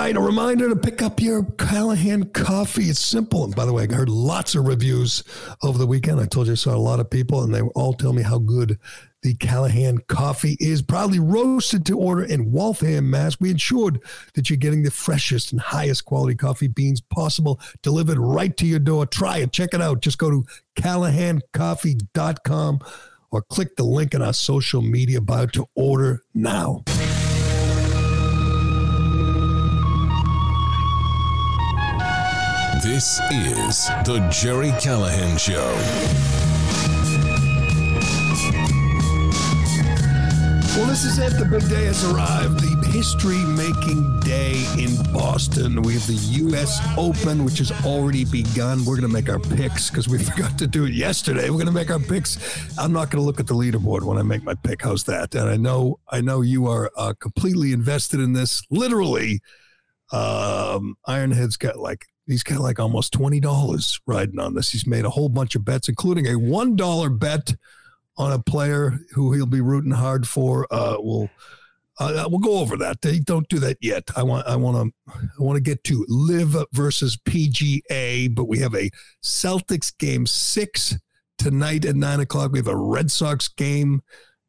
A reminder to pick up your Callahan coffee. It's simple. And by the way, I heard lots of reviews over the weekend. I told you I saw a lot of people, and they all tell me how good the Callahan coffee is. Proudly roasted to order in Waltham, Mass. We ensured that you're getting the freshest and highest quality coffee beans possible delivered right to your door. Try it. Check it out. Just go to callahancoffee.com or click the link in our social media bio to order now. This is the Gerry Callahan Show. Well, this is it. The big day has arrived. The history making day in Boston. We have the U.S. Open, which has already begun. We're going to make our picks because we forgot to do it yesterday. We're going to make our picks. I'm not going to look at the leaderboard when I make my pick. How's that? And I know, I know you are uh, completely invested in this. Literally, um, Ironhead's got like he's got like almost twenty dollars riding on this. He's made a whole bunch of bets, including a one dollar bet on a player who he'll be rooting hard for. Uh, we'll uh, we'll go over that. They don't do that yet. I want I want to I want to get to LIV versus PGA, but we have a Celtics game six tonight at nine o'clock. We have a Red Sox game.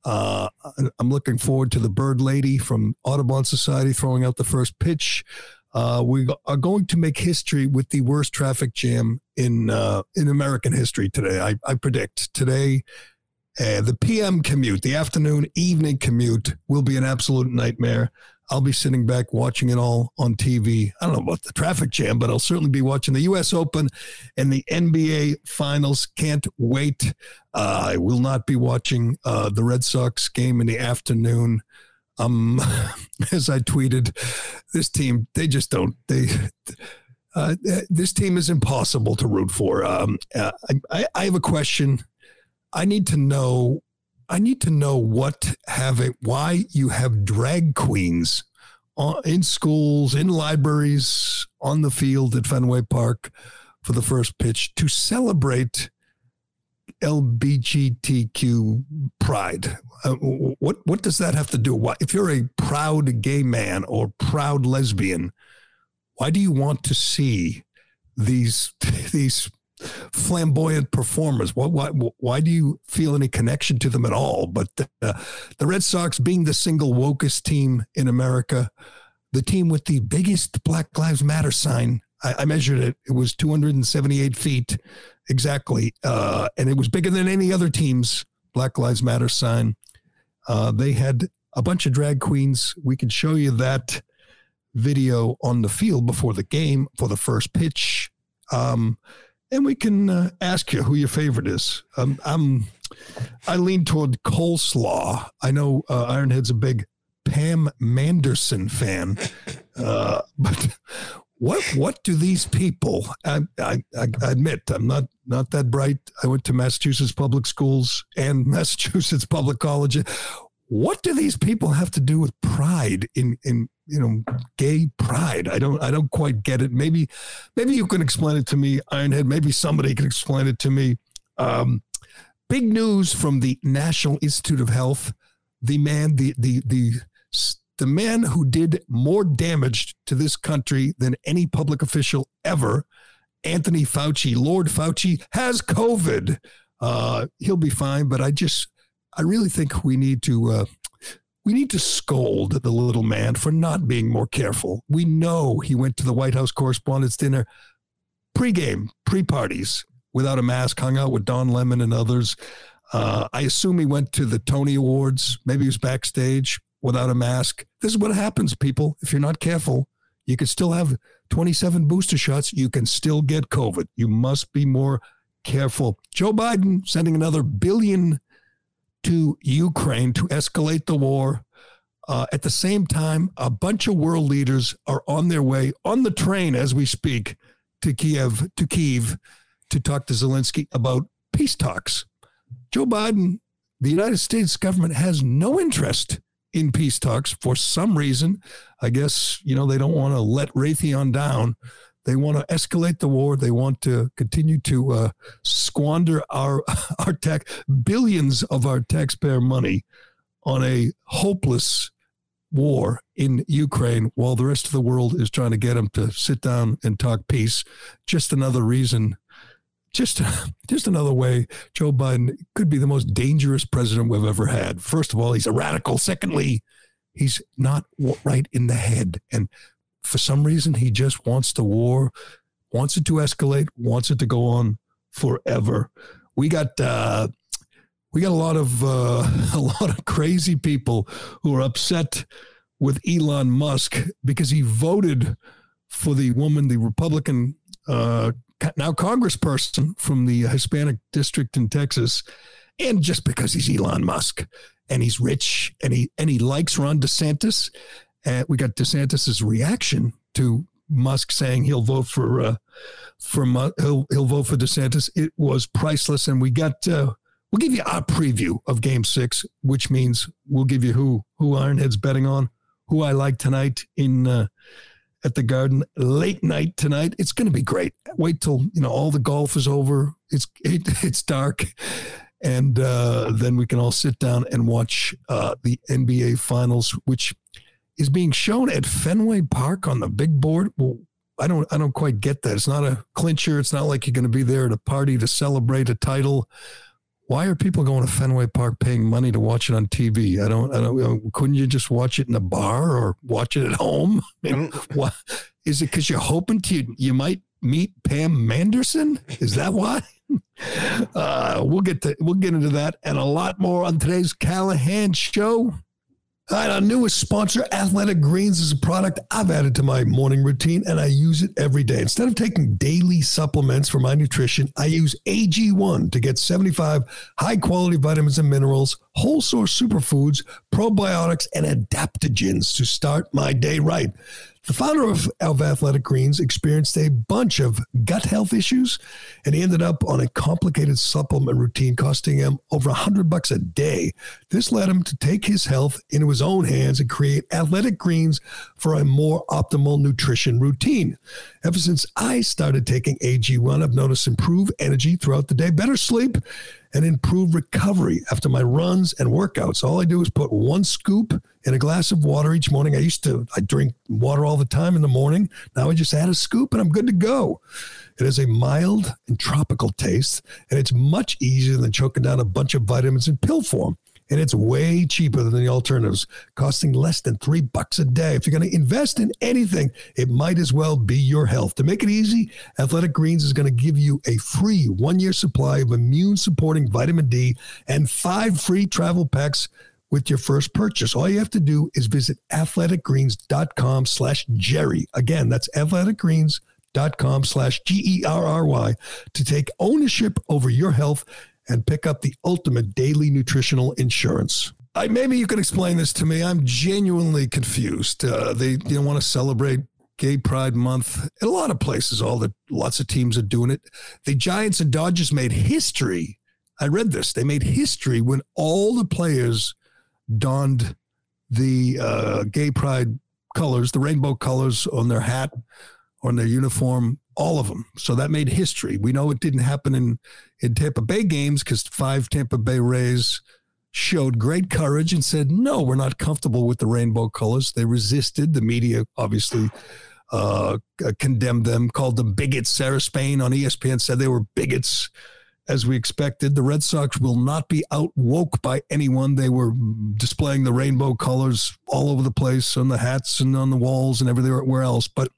Uh, I'm looking forward to the Bird Lady from Audubon Society throwing out the first pitch. Uh, we are going to make history with the worst traffic jam in uh, in American history today. I, I predict today, uh, the PM commute, the afternoon evening commute, will be an absolute nightmare. I'll be sitting back watching it all on TV. I don't know about the traffic jam, but I'll certainly be watching the U.S. Open and the NBA Finals. Can't wait. Uh, I will not be watching uh, the Red Sox game in the afternoon um, as I tweeted, this team they just don't they. Uh, this team is impossible to root for. Um, uh, I, I have a question. I need to know. I need to know what have it. Why you have drag queens in schools, in libraries, on the field at Fenway Park for the first pitch to celebrate LBGTQ pride. Uh, what what does that have to do? Why, if you're a proud gay man or proud lesbian, why do you want to see these these flamboyant performers? Why, why, why do you feel any connection to them at all? But uh, the Red Sox, being the single wokest team in America, the team with the biggest Black Lives Matter sign, I, measured it. It was 278 feet exactly, uh, and it was bigger than any other team's Black Lives Matter sign. Uh, they had a bunch of drag queens. We could show you that video on the field before the game for the first pitch. Um, and we can uh, ask you who your favorite is. Um, I'm, I lean toward coleslaw. I know uh, Ironhead's a big Pam Manderson fan, uh, but what what do these people? I, I, I admit I'm not not that bright. I went to Massachusetts public schools and Massachusetts public college. What do these people have to do with pride in in you know gay pride? I don't I don't quite get it. Maybe maybe you can explain it to me, Ironhead. Maybe somebody can explain it to me. Um, big news from the National Institute of Health. The man, the the the the man who did more damage to this country than any public official ever, Anthony Fauci, Lord Fauci, has COVID. Uh, he'll be fine, but I just, I really think we need to, uh, we need to scold the little man for not being more careful. We know he went to the White House Correspondents' Dinner pregame, pre parties, without a mask, hung out with Don Lemon and others. Uh, I assume he went to the Tony Awards. Maybe he was backstage without a mask. This is what happens, people. If you're not careful, you could still have 27 booster shots. You can still get COVID. You must be more careful. Joe Biden sending another billion to Ukraine to escalate the war. Uh, at the same time, a bunch of world leaders are on their way on the train as we speak to Kiev, to Kiev, to talk to Zelensky about peace talks. Joe Biden, the United States government has no interest in peace talks for some reason. I guess, you know, they don't want to let Raytheon down. They want to escalate the war. They want to continue to uh, squander our our tax billions of our taxpayer money on a hopeless war in Ukraine while the rest of the world is trying to get them to sit down and talk peace. Just another reason, just just another way Joe Biden could be the most dangerous president we've ever had. First of all, he's a radical. Secondly, he's not right in the head. And for some reason, he just wants the war, wants it to escalate, wants it to go on forever. We got uh, we got a lot of uh, a lot of crazy people who are upset with Elon Musk because he voted for the woman, the Republican uh, now Congressperson from the Hispanic district in Texas, and just because he's Elon Musk and he's rich and he and he likes Ron DeSantis, and we got DeSantis's reaction to Musk saying he'll vote for uh, for he'll he'll vote for DeSantis. It was priceless, and we got uh, We'll give you our preview of Game Six, which means we'll give you who who Ironhead's betting on, who I like tonight in uh, at the Garden late night tonight. It's going to be great. Wait till you know all the golf is over. It's it, it's dark, and uh, then we can all sit down and watch uh, the NBA Finals, which is being shown at Fenway Park on the big board. Well, I don't I don't quite get that. It's not a clincher. It's not like you're going to be there at a party to celebrate a title why are people going to Fenway Park paying money to watch it on TV? I don't, I don't, couldn't you just watch it in a bar or watch it at home? I mean, what, is it because you're hoping to, you might meet Pam Manderson? Is that why? Uh, we'll get to, we'll get into that and a lot more on today's Callahan show. All right, our newest sponsor, Athletic Greens, is a product I've added to my morning routine and I use it every day. Instead of taking daily supplements for my nutrition, I use AG1 to get 75 high quality vitamins and minerals, whole source superfoods, probiotics, and adaptogens to start my day right. The founder of, of Athletic Greens experienced a bunch of gut health issues, and he ended up on a complicated supplement routine costing him over a hundred bucks a day. This led him to take his health into his own hands and create Athletic Greens for a more optimal nutrition routine. Ever since I started taking AG1, I've noticed improved energy throughout the day, better sleep, and improve recovery after my runs and workouts. All I do is put one scoop in a glass of water each morning. I used to I drink water all the time in the morning. Now I just add a scoop and I'm good to go. It has a mild and tropical taste, and it's much easier than choking down a bunch of vitamins in pill form and it's way cheaper than the alternatives, costing less than three bucks a day. If you're going to invest in anything, it might as well be your health. To make it easy, Athletic Greens is going to give you a free one year supply of immune supporting vitamin D and five free travel packs with your first purchase. All you have to do is visit athleticgreens.com slash Gerry. Again, that's athleticgreens.com slash G-E-R-R-Y to take ownership over your health and pick up the ultimate daily nutritional insurance. I, maybe you can explain this to me. I'm genuinely confused. Uh, they you know, want to celebrate Gay Pride Month in a lot of places. All the lots of teams are doing it. The Giants and Dodgers made history. I read this. They made history when all the players donned the uh, Gay Pride colors, the rainbow colors on their hat, on their uniform all of them. So that made history. We know it didn't happen in, in Tampa Bay games because five Tampa Bay Rays showed great courage and said, no, we're not comfortable with the rainbow colors. They resisted. The media obviously uh, condemned them, called them bigots. Sarah Spain on ESPN said they were bigots. As we expected, the Red Sox will not be outwoke by anyone. They were displaying the rainbow colors all over the place on the hats and on the walls and everywhere else. But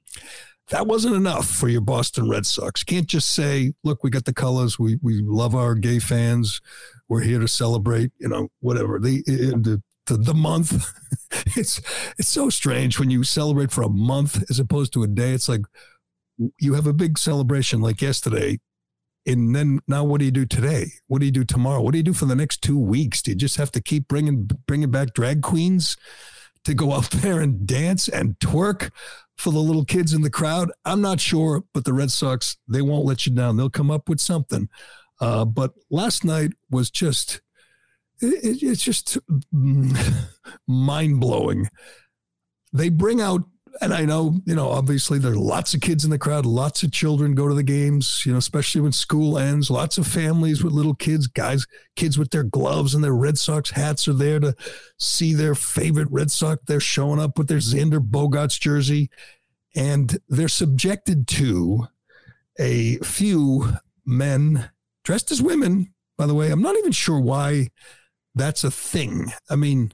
that wasn't enough for your Boston Red Sox. Can't just say, look, we got the colors. We, we love our gay fans. We're here to celebrate, you know, whatever. The, the, the, the month, it's, it's so strange when you celebrate for a month as opposed to a day. It's like you have a big celebration like yesterday. And then now what do you do today? What do you do tomorrow? What do you do for the next two weeks? Do you just have to keep bringing, bringing back drag queens? to go out there and dance and twerk for the little kids in the crowd? I'm not sure, but the Red Sox, they won't let you down. They'll come up with something. Uh, but last night was just, it, it's just mind blowing. They bring out and I know, you know, obviously there are lots of kids in the crowd, lots of children go to the games, you know, especially when school ends, lots of families with little kids, guys, kids with their gloves and their Red Sox hats are there to see their favorite Red Sox. They're showing up with their Xander Bogaerts jersey and they're subjected to a few men dressed as women. By the way, I'm not even sure why that's a thing. I mean,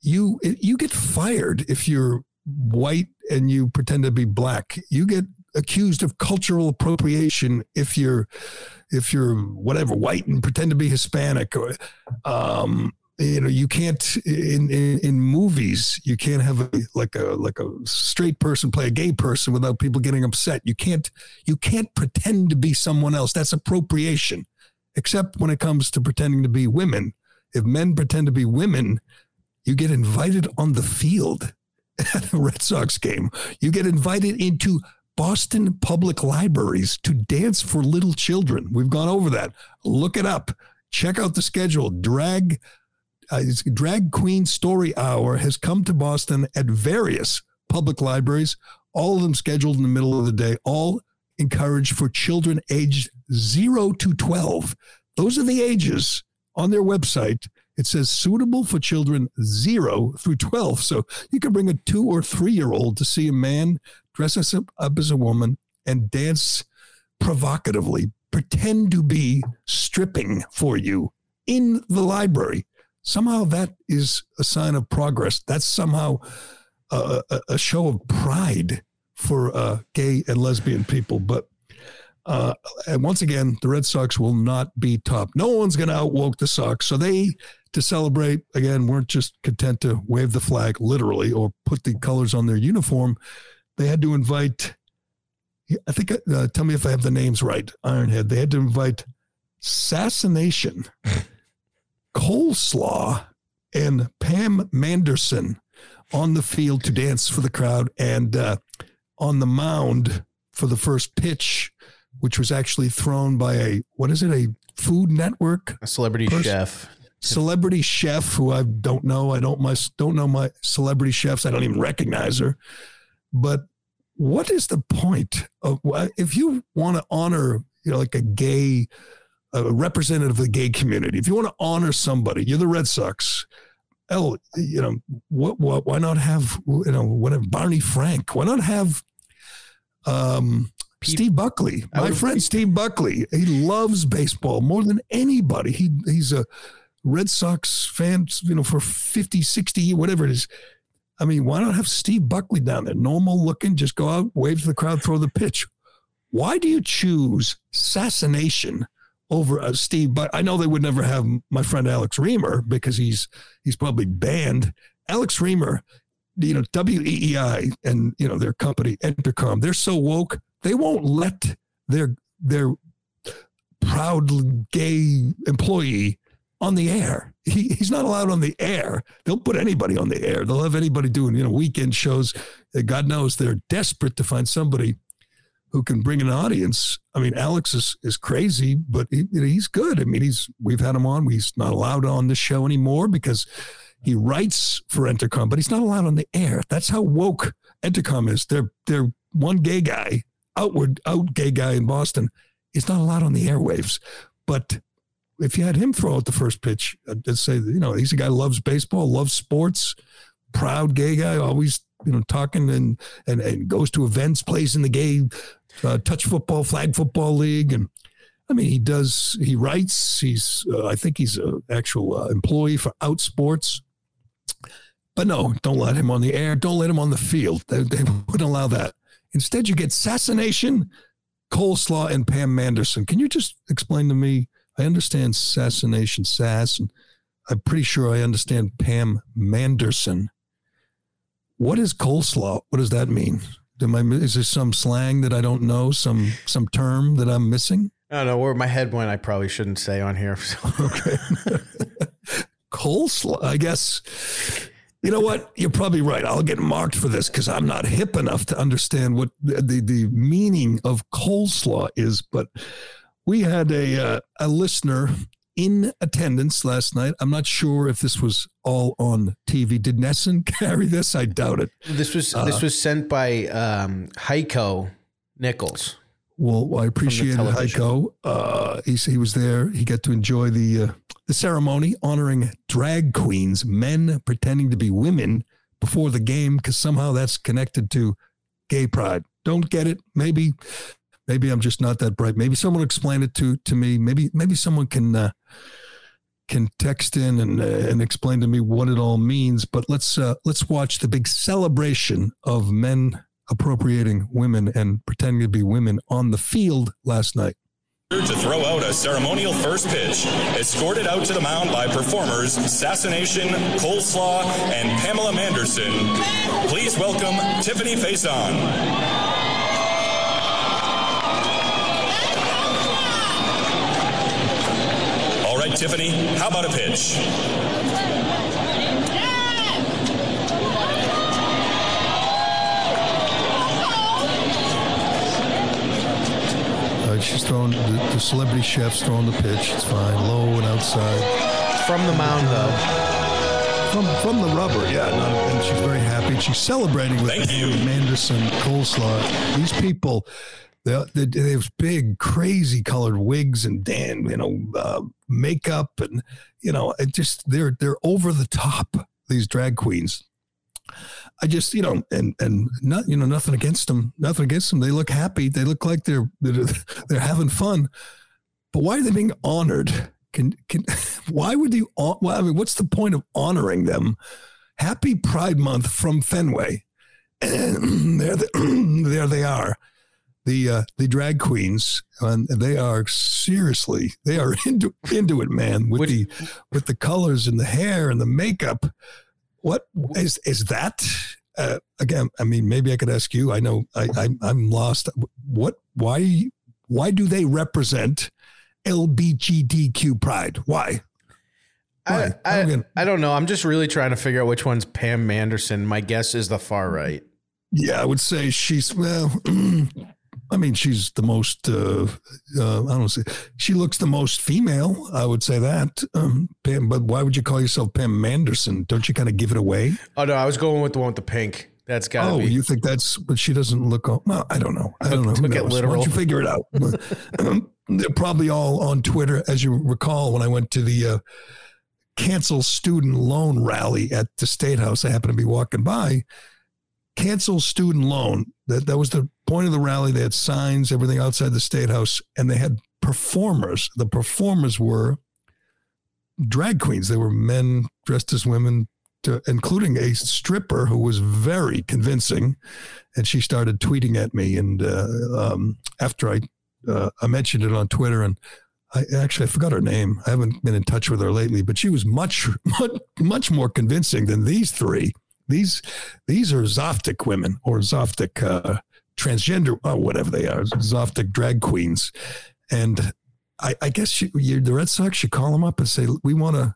you you get fired if you're white and you pretend to be black. You get accused of cultural appropriation if you're if you're whatever white and pretend to be Hispanic. Or um, you know you can't in, in, in movies you can't have a, like a like a straight person play a gay person without people getting upset. You can't you can't pretend to be someone else. That's appropriation. Except when it comes to pretending to be women. If men pretend to be women you get invited on the field at a Red Sox game. You get invited into Boston public libraries to dance for little children. We've gone over that. Look it up. Check out the schedule. Drag uh, drag queen story hour has come to Boston at various public libraries, all of them scheduled in the middle of the day, all encouraged for children aged 0 to 12. Those are the ages on their website it says suitable for children 0 through 12. So you can bring a two or three year old to see a man dress up as a woman and dance provocatively, pretend to be stripping for you in the library. Somehow that is a sign of progress. That's somehow a, a, a show of pride for uh, gay and lesbian people. But uh, and once again, the Red Sox will not be top. No one's going to outwoke the Sox. So they, to celebrate, again, weren't just content to wave the flag literally or put the colors on their uniform. They had to invite, I think, uh, tell me if I have the names right, Ironhead. They had to invite Assassination, Coleslaw, and Pam Manderson on the field to dance for the crowd and uh, on the mound for the first pitch which was actually thrown by a what is it a food network a celebrity person? chef celebrity chef who I don't know. I don't my don't know my celebrity chefs. I don't even recognize her. But what is the point of if you want to honor you know like a gay a representative of the gay community if you want to honor somebody you're the Red Sox. Oh you know what what why not have you know whatever Barney Frank why not have um Steve Buckley, my friend Steve Buckley, he loves baseball more than anybody. He he's a Red Sox fans, you know, for 50, 60, whatever it is. I mean, why not have Steve Buckley down there, normal looking, just go out, wave to the crowd, throw the pitch? Why do you choose assassination over uh, Steve? But I know they would never have my friend Alex Reimer because he's he's probably banned. Alex Reimer, you know, WEEI and you know their company Entercom, they're so woke they won't let their their proud gay employee on the air. He, he's not allowed on the air. They'll put anybody on the air. They'll have anybody doing, you know, weekend shows. Uh, God knows they're desperate to find somebody who can bring an audience. I mean, Alex is, is crazy, but he, he's good. I mean, he's we've had him on. He's not allowed on this show anymore because he writes for Entercom, but he's not allowed on the air. That's how woke Entercom is. They're they're one gay guy outward out gay guy in Boston is not allowed on the airwaves. But if you had him throw out the first pitch, I'd say you know he's a guy loves baseball, loves sports, proud gay guy, always you know talking and and, and goes to events, plays in the gay uh, touch football, flag football league, and I mean he does he writes. He's uh, I think he's an actual uh, employee for Outsports. But no, don't let him on the air. Don't let him on the field. They, they wouldn't allow that. Instead, you get assassination, coleslaw, and Pam Manderson. Can you just explain to me? I understand assassination, sass, and I'm pretty sure I understand Pam Manderson. What is coleslaw? What does that mean? I, is there some slang that I don't know? Some some term that I'm missing? I don't know where my head went. I probably shouldn't say on here. So. okay. coleslaw. I guess you know what? You're probably right. I'll get marked for this because I'm not hip enough to understand what the, the, the meaning of coleslaw is. But we had a uh, a listener in attendance last night. I'm not sure if this was all on TV. Did NESN carry this? I doubt it. This was this was sent by um, Heiko Nichols. Well, I appreciate. Heiko. Uh, he, he was there. He got to enjoy the uh, the ceremony honoring drag queens, men pretending to be women before the game, because somehow that's connected to gay pride. Don't get it? Maybe, maybe I'm just not that bright. Maybe someone explain it to to me. Maybe maybe someone can uh, can text in and uh, and explain to me what it all means. But let's uh, let's watch the big celebration of men appropriating women and pretending to be women on the field last night. To throw out a ceremonial first pitch, escorted out to the mound by performers Assassination, Coleslaw, and Pamela Manderson. Please welcome Tiffani Faison. Right, Tiffani, how about a pitch? Uh, she's throwing the, the celebrity chef's throwing the pitch. It's fine, low and outside. From the mound, though. From from the rubber, yeah. Not, and she's very happy. She's celebrating with Thank you. Manderson coleslaw. These people, they, they have big, crazy colored wigs and dan, you know, uh, makeup, and you know, it just they're they're over the top. These drag queens. I just, you know, and and not, you know, nothing against them, nothing against them. They look happy. They look like they're they're, they're having fun. But why are they being honored? Can can why would you? hon- Well, I mean, what's the point of honoring them? Happy Pride Month from Fenway, and there there they are, the uh, the drag queens, and they are seriously they are into into it, man, with the with the colors and the hair and the makeup. What is is that? Uh, again, I mean, maybe I could ask you. I know I, I I'm lost. What? Why? Why do they represent LBGTQ pride? Why? I? I, I don't know. I'm just really trying to figure out which one's Pam Manderson. My guess is the far right. Yeah, I would say she's well. I mean, she's the most. Uh, uh, I don't say she looks the most female. I would say that. Um, Pam, but why would you call yourself Pam Manderson? Don't you kind of give it away? Oh no, I was going with the one with the pink. That's got to Oh, be. you think that's? But she doesn't look. All, well, I don't know. I don't know. Who knows? Why literal. don't you figure it out? Um, They're probably all on Twitter, as you recall. When I went to the uh, cancel student loan rally at the state house, I happened to be walking by. Cancel student loan. That that was the point of the rally. They had signs, everything outside the state house, and they had performers. The performers were drag queens. They were men dressed as women, to, including a stripper who was very convincing. And she started tweeting at me. And uh, um, after I, uh, I mentioned it on Twitter, and I actually I forgot her name. I haven't been in touch with her lately, but she was much, much, much more convincing than these three. These, these are Zaftig women or Zaftig uh, transgender, or whatever they are, Zaftig drag queens. And I, I guess you, you, the Red Sox should call them up and say, we want to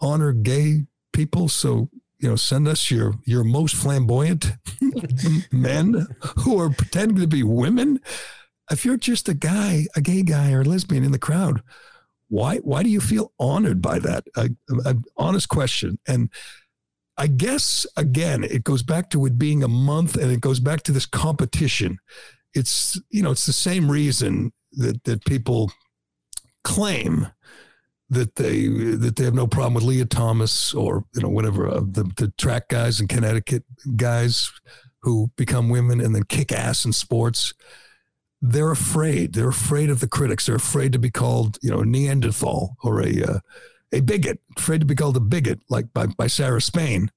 honor gay people. So, you know, send us your, your most flamboyant men who are pretending to be women. If you're just a guy, a gay guy or a lesbian in the crowd, why, why do you feel honored by that? An honest question. And I guess, again, it goes back to it being a month and it goes back to this competition. It's, you know, it's the same reason that, that people claim that they that they have no problem with Lia Thomas or you know whatever uh, the the track guys and Connecticut guys who become women and then kick ass in sports. They're afraid. They're afraid of the critics. They're afraid to be called you know Neanderthal or a uh, a bigot. Afraid to be called a bigot, like by by Sarah Spain.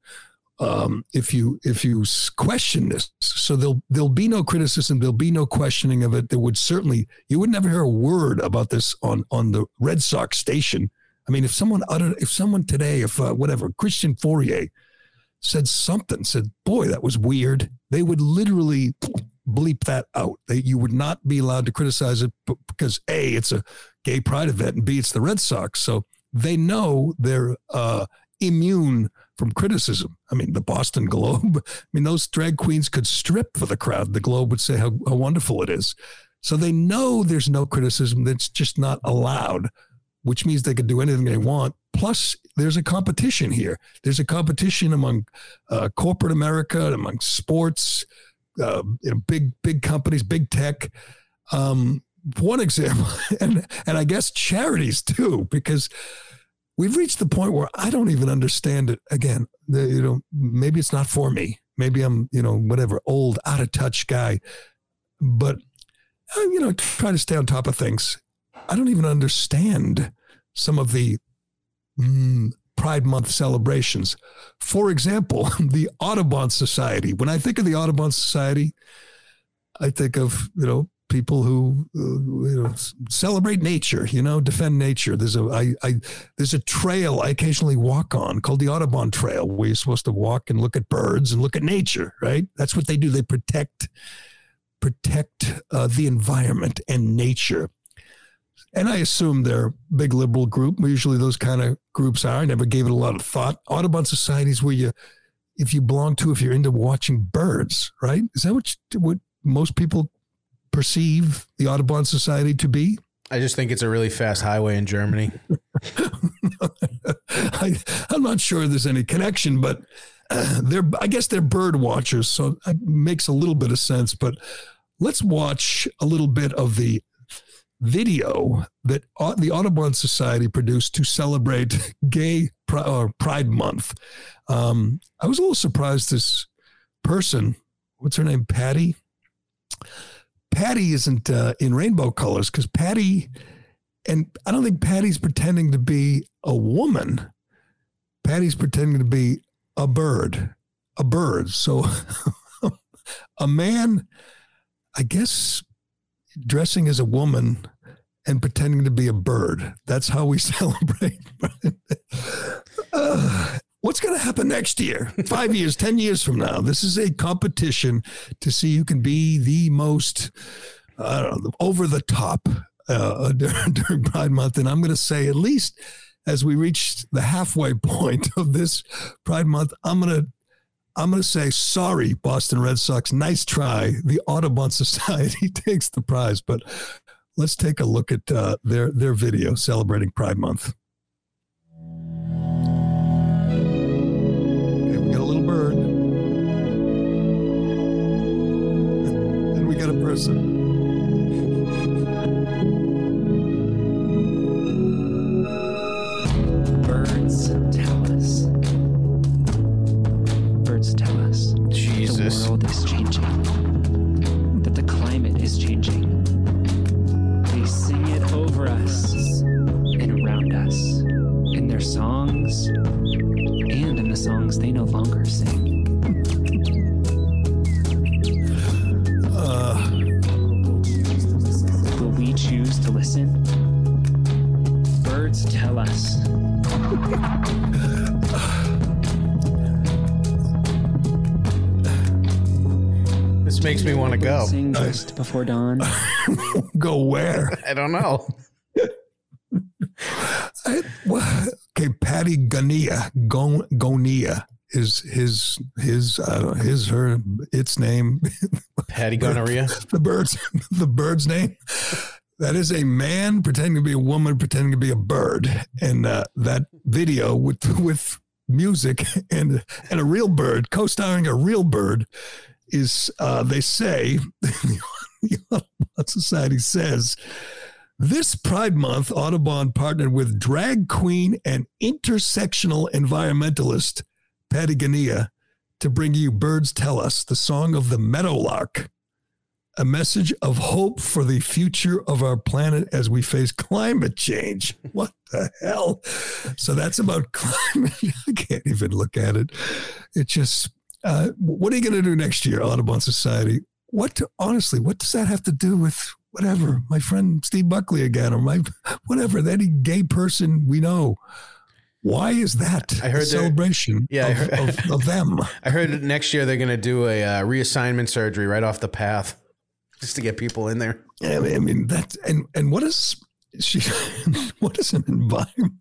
Um, if you if you question this, so there'll there'll be no criticism, there'll be no questioning of it. There would certainly you would never hear a word about this on on the Red Sox station. I mean, if someone uttered, if someone today, if uh, whatever Christian Fauria said something, said, "Boy, that was weird," they would literally bleep that out. They, you would not be allowed to criticize it because a it's a gay pride event and b it's the Red Sox, so they know they're uh, immune from criticism. I mean, the Boston Globe, I mean, those drag queens could strip for the crowd. The Globe would say how, how wonderful it is. So they know there's no criticism that's just not allowed, which means they can do anything they want. Plus, there's a competition here. There's a competition among uh, corporate America, among sports, uh, you know, big big companies, big tech. Um, one example, and and I guess charities too, because we've reached the point where I don't even understand it. Again, the, you know, maybe it's not for me. Maybe I'm, you know, whatever, old, out of touch guy. But uh, you know, try to stay on top of things. I don't even understand some of the mm, Pride Month celebrations. For example, the Audubon Society. When I think of the Audubon Society, I think of you know people who uh, you know celebrate nature, you know, defend nature. There's a I, I there's a trail I occasionally walk on called the Audubon Trail, where you're supposed to walk and look at birds and look at nature. Right? That's what they do. They protect protect uh, the environment and nature. And I assume they're a big liberal group. Usually those kind of groups are. I never gave it a lot of thought. Audubon societies where you, if you belong to, if you're into watching birds, right? Is that what, you, what most people perceive the Audubon Society to be? I just think it's a really fast highway in Germany. I, am not sure there's any connection, but uh, they're I guess they're bird watchers, so it makes a little bit of sense. But let's watch a little bit of the video that the Audubon Society produced to celebrate Gay Pride Month. Um, I was a little surprised this person, what's her name, Patty? Patty isn't uh, in rainbow colors because Patty, and I don't think Patty's pretending to be a woman. Patty's pretending to be a bird, a bird. So a man, I guess, dressing as a woman and pretending to be a bird. That's how we celebrate. uh, what's going to happen next year? Five years, 10 years from now? This is a competition to see who can be the most, know, over the top uh, during, during Pride Month. And I'm going to say, at least as we reach the halfway point of this Pride Month, I'm going to I'm going to say sorry, Boston Red Sox. Nice try. The Audubon Society takes the prize, but let's take a look at uh, their their video celebrating Pride Month. And we got a person. Birds tell us. Birds tell us Jesus. the world is changing. That the climate is changing. They sing it over us and around us in their songs and in the songs they no longer sing. Makes me want to go. Sing just before dawn. go where? I don't know. I, well, okay, Patty Gania, Gon, Gonia is his his uh, his her its name. Patty gonorrhea. the bird's the bird's name. That is a man pretending to be a woman pretending to be a bird, and uh, that video with with music and and a real bird co-starring a real bird is uh, they say the Audubon Society says this Pride Month Audubon partnered with drag queen and intersectional environmentalist Pattie Gonia to bring you Birds Tell Us, the song of the meadowlark a message of hope for the future of our planet as we face climate change. What the hell? So that's about climate. I can't even look at it. It just, uh, what are you going to do next year, Audubon Society? What, honestly, what does that have to do with whatever? My friend Steve Buckley again, or my whatever, any gay person we know. Why is that I heard a celebration Yeah, of, heard- of, of them? I heard that next year they're going to do a uh, reassignment surgery right off the path just to get people in there. I mean, I mean that, and and what is she? What is an environment?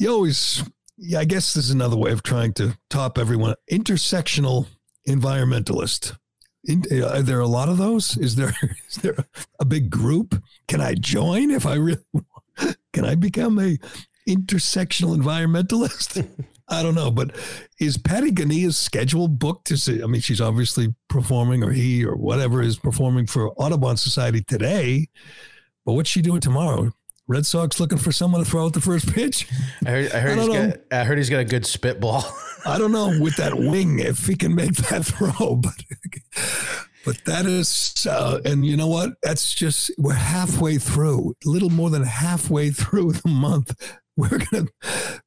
You always yeah, I guess this is another way of trying to top everyone. Intersectional environmentalist. In, uh, are there a lot of those? Is there is there a big group? Can I join if I really? want? Can I become a intersectional environmentalist? I don't know, but is Patty Gania's schedule booked to see? I mean, she's obviously performing, or he, or whatever is performing for Audubon Society today. But what's she doing tomorrow? Red Sox looking for someone to throw out the first pitch. I heard, I heard, I he's got, I heard he's got a good spitball. I don't know with that wing if he can make that throw, but but that is, uh, and you know what? That's just we're halfway through, a little more than halfway through the month. We're gonna,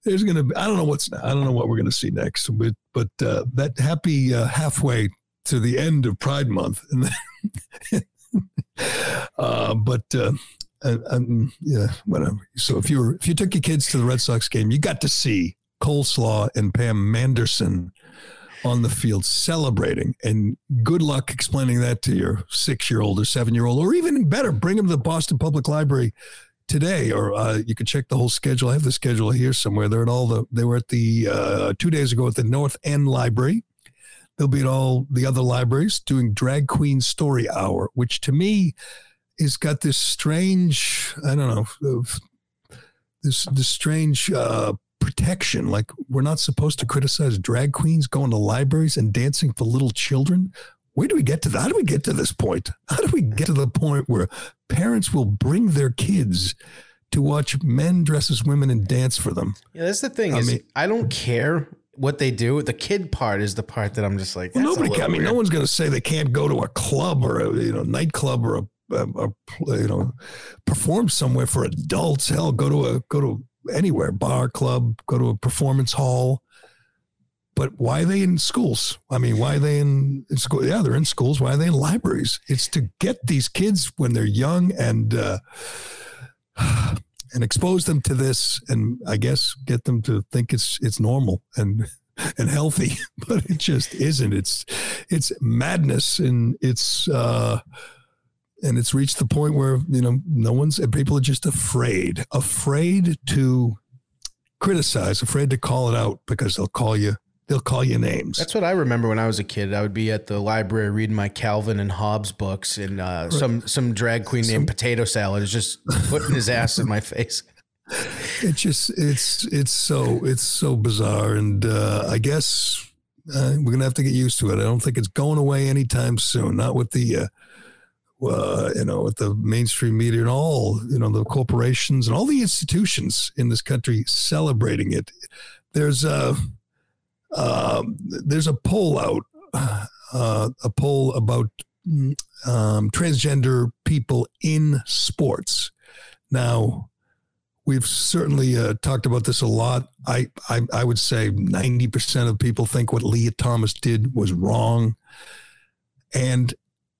there's gonna, be, I don't know what's, I don't know what we're gonna see next, but but uh, that happy uh, halfway to the end of Pride Month, and then, uh, but. Um, yeah, whatever. So if you were if you took your kids to the Red Sox game, you got to see Coleslaw and Pam Manderson on the field celebrating. And good luck explaining that to your six year old or seven year old, or even better, bring them to the Boston Public Library today, or uh, you could check the whole schedule. I have the schedule here somewhere. They're at all the. They were at the uh, two days ago at the North End Library. They'll be at all the other libraries doing Drag Queen Story Hour, which to me has got this strange. I don't know. This this strange uh, protection. Like we're not supposed to criticize drag queens going to libraries and dancing for little children. Where do we get to that? How do we get to this point? How do we get to the point where parents will bring their kids to watch men dress as women and dance for them? Yeah, that's the thing I is mean- I don't care what they do. The kid part is the part that I'm just like, Well, nobody. I mean, no one's going to say they can't go to a club or a you know nightclub or a, a, a you know perform somewhere for adults. Hell, go to a go to anywhere bar club, go to a performance hall. But why are they in schools? I mean, why are they in, in school? Yeah, they're in schools. Why are they in libraries? It's to get these kids when they're young and uh, and expose them to this, and I guess get them to think it's it's normal and and healthy, but it just isn't. It's it's madness, and it's uh, and it's reached the point where you know no one's people are just afraid, afraid to criticize, afraid to call it out because they'll call you they'll call you names. That's what I remember when I was a kid. I would be at the library reading my Calvin and Hobbes books, and uh, some some drag queen named Potato Salad is just putting his ass in my face. it just it's it's so it's so bizarre and uh i guess uh, we're gonna have to get used to it i don't think it's going away anytime soon not with the uh, uh you know with the mainstream media and all you know the corporations and all the institutions in this country celebrating it. There's a um, there's a poll out uh, a poll about um, transgender people in sports. Now we've certainly uh, talked about this a lot. I, I I would say ninety percent of people think what Lia Thomas did was wrong, and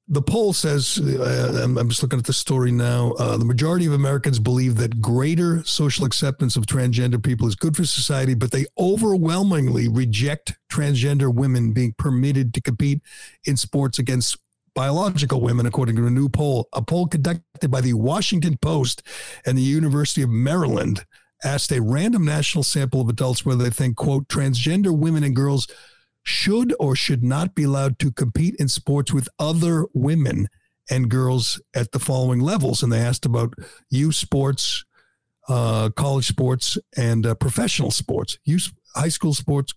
the poll says uh, I'm, just looking at the story now. Uh, the majority of Americans believe that greater social acceptance of transgender people is good for society, but they overwhelmingly reject transgender women being permitted to compete in sports against biological women, according to a new poll. A poll conducted by the Washington Post and the University of Maryland asked a random national sample of adults whether they think, quote, transgender women and girls should or should not be allowed to compete in sports with other women and girls at the following levels. And they asked about youth sports, uh, college sports, and uh, professional sports, youth, high school sports.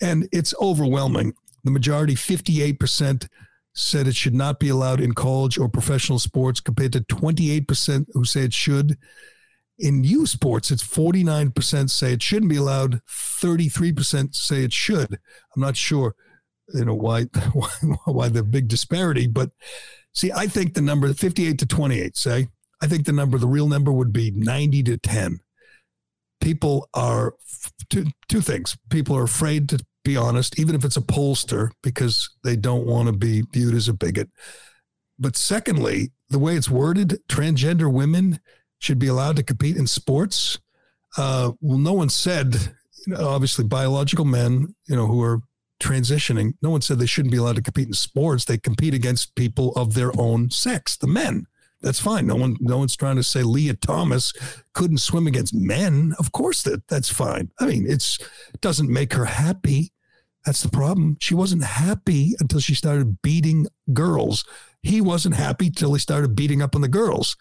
And it's overwhelming. The majority, 58%, said it should not be allowed in college or professional sports compared to 28% who say it should. In youth sports, it's 49% say it shouldn't be allowed, 33% say it should. I'm not sure, you know, why why, why the big disparity, but see, I think the number 58 to 28, say, I think the number, the real number would be 90 to 10. People are two two things. People are afraid to be honest, even if it's a pollster, because they don't want to be viewed as a bigot. But secondly, the way it's worded, transgender women should be allowed to compete in sports. Uh, well, no one said, you know, obviously, biological men, you know, who are transitioning, no one said they shouldn't be allowed to compete in sports. They compete against people of their own sex, the men. That's fine. No one, no one's trying to say Lia Thomas couldn't swim against men. Of course, that that's fine. I mean, it's it doesn't make her happy. That's the problem. She wasn't happy until she started beating girls. He wasn't happy till he started beating up on the girls.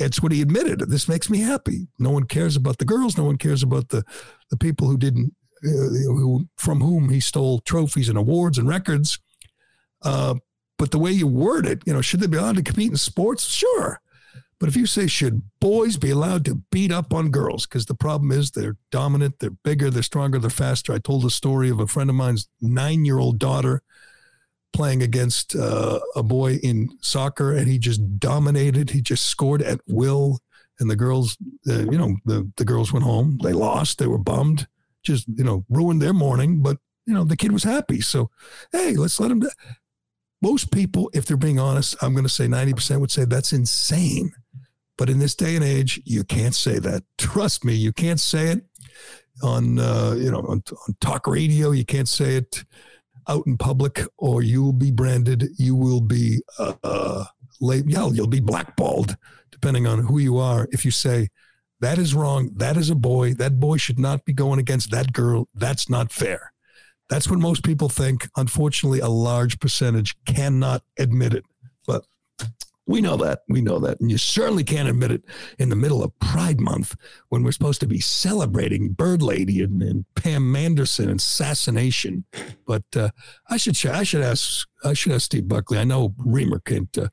It's what he admitted. This makes me happy. No one cares about the girls. No one cares about the the people who didn't, uh, who from whom he stole trophies and awards and records. Uh, but the way you word it, you know, should they be allowed to compete in sports? Sure. But if you say, should boys be allowed to beat up on girls? Because the problem is they're dominant, they're bigger, they're stronger, they're faster. I told a story of a friend of mine's nine year old daughter playing against uh, a boy in soccer, and he just dominated. He just scored at will. And the girls, uh, you know, the, the girls went home. They lost. They were bummed. Just, you know, ruined their morning. But, you know, the kid was happy. So, hey, let's let him. Do- Most people, if they're being honest, I'm going to say 90% would say that's insane. But in this day and age, you can't say that. Trust me, you can't say it on, uh, you know, on, on talk radio. You can't say it out in public, or you will be branded. You will be, uh, uh late, yeah, you'll be blackballed, depending on who you are. If you say that is wrong, that is a boy, that boy should not be going against that girl. That's not fair. That's what most people think. Unfortunately, a large percentage cannot admit it. But we know that. We know that. And you certainly can't admit it in the middle of Pride Month when we're supposed to be celebrating Bird Lady and, and Pam Manderson and assassination. But uh, I should I should ask I should ask Steve Buckley. I know Reamer can't uh,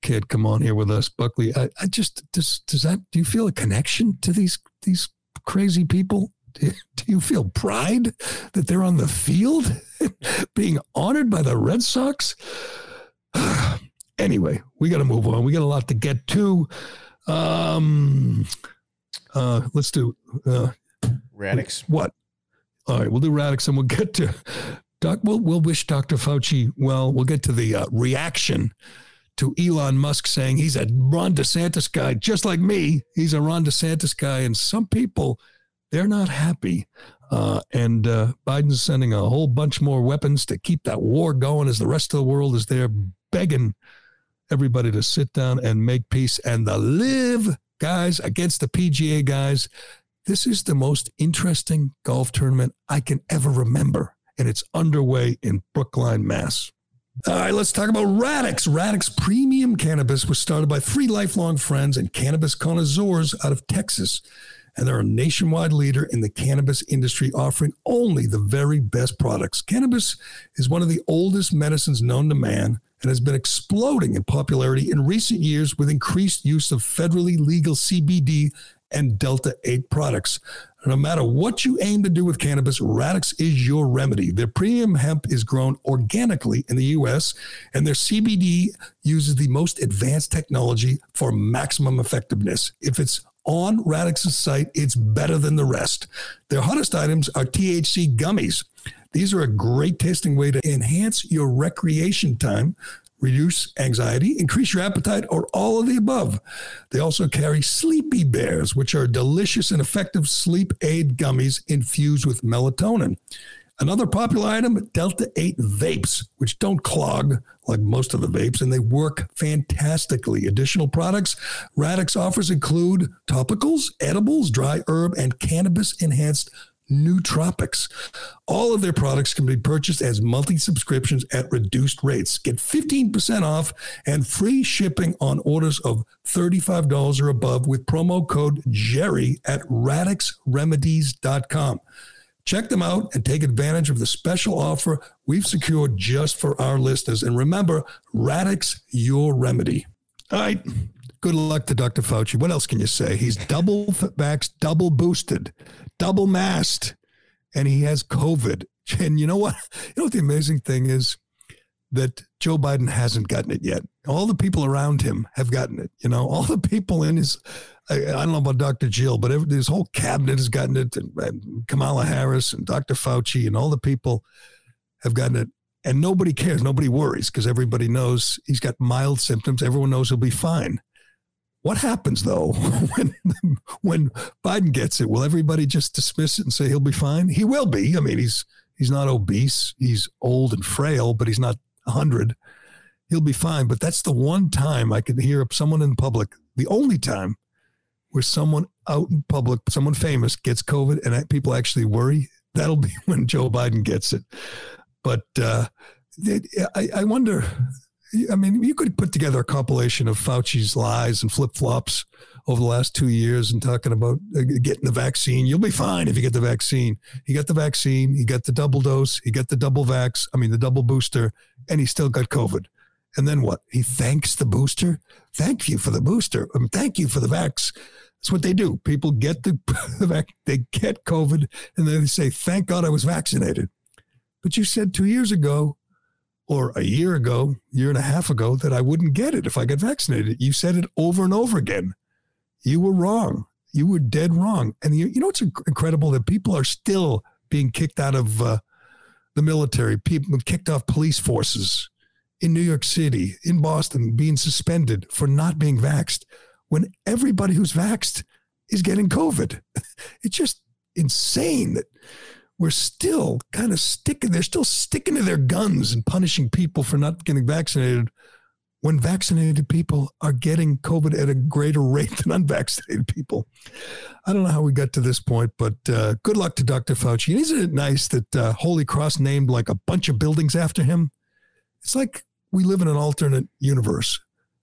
can't come on here with us. Buckley, I, I just does does that do you feel a connection to these these crazy people? Do you feel pride that they're on the field being honored by the Red Sox? Anyway, we got to move on. We got a lot to get to. Um, uh, let's do uh, Radix. What? All right, we'll do Radix, and we'll get to Doc. We'll, we'll wish Dr. Fauci well. We'll get to the uh, reaction to Elon Musk saying he's a Ron DeSantis guy, just like me. He's a Ron DeSantis guy, and some people they're not happy. Uh, and uh, Biden's sending a whole bunch more weapons to keep that war going as the rest of the world is there begging everybody to sit down and make peace. And the LIV guys against the PGA guys. This is the most interesting golf tournament I can ever remember. And it's underway in Brookline, Mass. All right, let's talk about Radix. Radix Premium Cannabis was started by three lifelong friends and cannabis connoisseurs out of Texas. And they're a nationwide leader in the cannabis industry, offering only the very best products. Cannabis is one of the oldest medicines known to man and has been exploding in popularity in recent years with increased use of federally legal CBD and Delta 8 products. No matter what you aim to do with cannabis, Radix is your remedy. Their premium hemp is grown organically in the US, and their CBD uses the most advanced technology for maximum effectiveness. If it's on Radix's site, it's better than the rest. Their hottest items are THC gummies. These are a great tasting way to enhance your recreation time, reduce anxiety, increase your appetite, or all of the above. They also carry Sleepy Bears, which are delicious and effective sleep aid gummies infused with melatonin. Another popular item, Delta 8 vapes, which don't clog like most of the vapes, and they work fantastically. Additional products Radix offers include topicals, edibles, dry herb, and cannabis enhanced nootropics. All of their products can be purchased as monthly subscriptions at reduced rates. Get 15% off and free shipping on orders of $35 or above with promo code Gerry at radixremedies.com. Check them out and take advantage of the special offer we've secured just for our listeners. And remember, Radix, your remedy. All right. Good luck to Dr. Fauci. What else can you say? He's double vaxxed, double boosted, double masked, and he has COVID. And you know what? You know what the amazing thing is? That Joe Biden hasn't gotten it yet. All the people around him have gotten it. You know, all the people in his, I, I don't know about Dr. Jill, but every, his whole cabinet has gotten it. And, and Kamala Harris and Dr. Fauci and all the people have gotten it and nobody cares. Nobody worries because everybody knows he's got mild symptoms. Everyone knows he'll be fine. What happens though when when Biden gets it? Will everybody just dismiss it and say he'll be fine? He will be. I mean, he's he's not obese. He's old and frail, but he's not hundred. he'll be fine. But that's the one time I can hear someone in public, the only time where someone out in public, someone famous gets COVID and people actually worry. That'll be when Joe Biden gets it. But uh, I, I wonder. I mean, you could put together a compilation of Fauci's lies and flip flops over the last two years and talking about uh, getting the vaccine. You'll be fine if you get the vaccine. He got the vaccine, he got the double dose, he got the double vax, I mean, the double booster, and he still got COVID. And then what? He thanks the booster. Thank you for the booster. Um, thank you for the vax. That's what they do. People get the, vac, they get COVID, and then they say, "Thank God I was vaccinated." But you said two years ago, or a year ago, year and a half ago, that I wouldn't get it if I got vaccinated. You said it over and over again. You were wrong. You were dead wrong. And you, you know, it's incredible that people are still being kicked out of uh, the military, people kicked off police forces in New York City, in Boston, being suspended for not being vaxxed when everybody who's vaxxed is getting COVID. It's just insane that we're still kind of sticking, they're still sticking to their guns and punishing people for not getting vaccinated when vaccinated people are getting COVID at a greater rate than unvaccinated people. I don't know how we got to this point, but uh, good luck to Dr. Fauci. And isn't it nice that uh, Holy Cross named like a bunch of buildings after him? It's like we live in an alternate universe.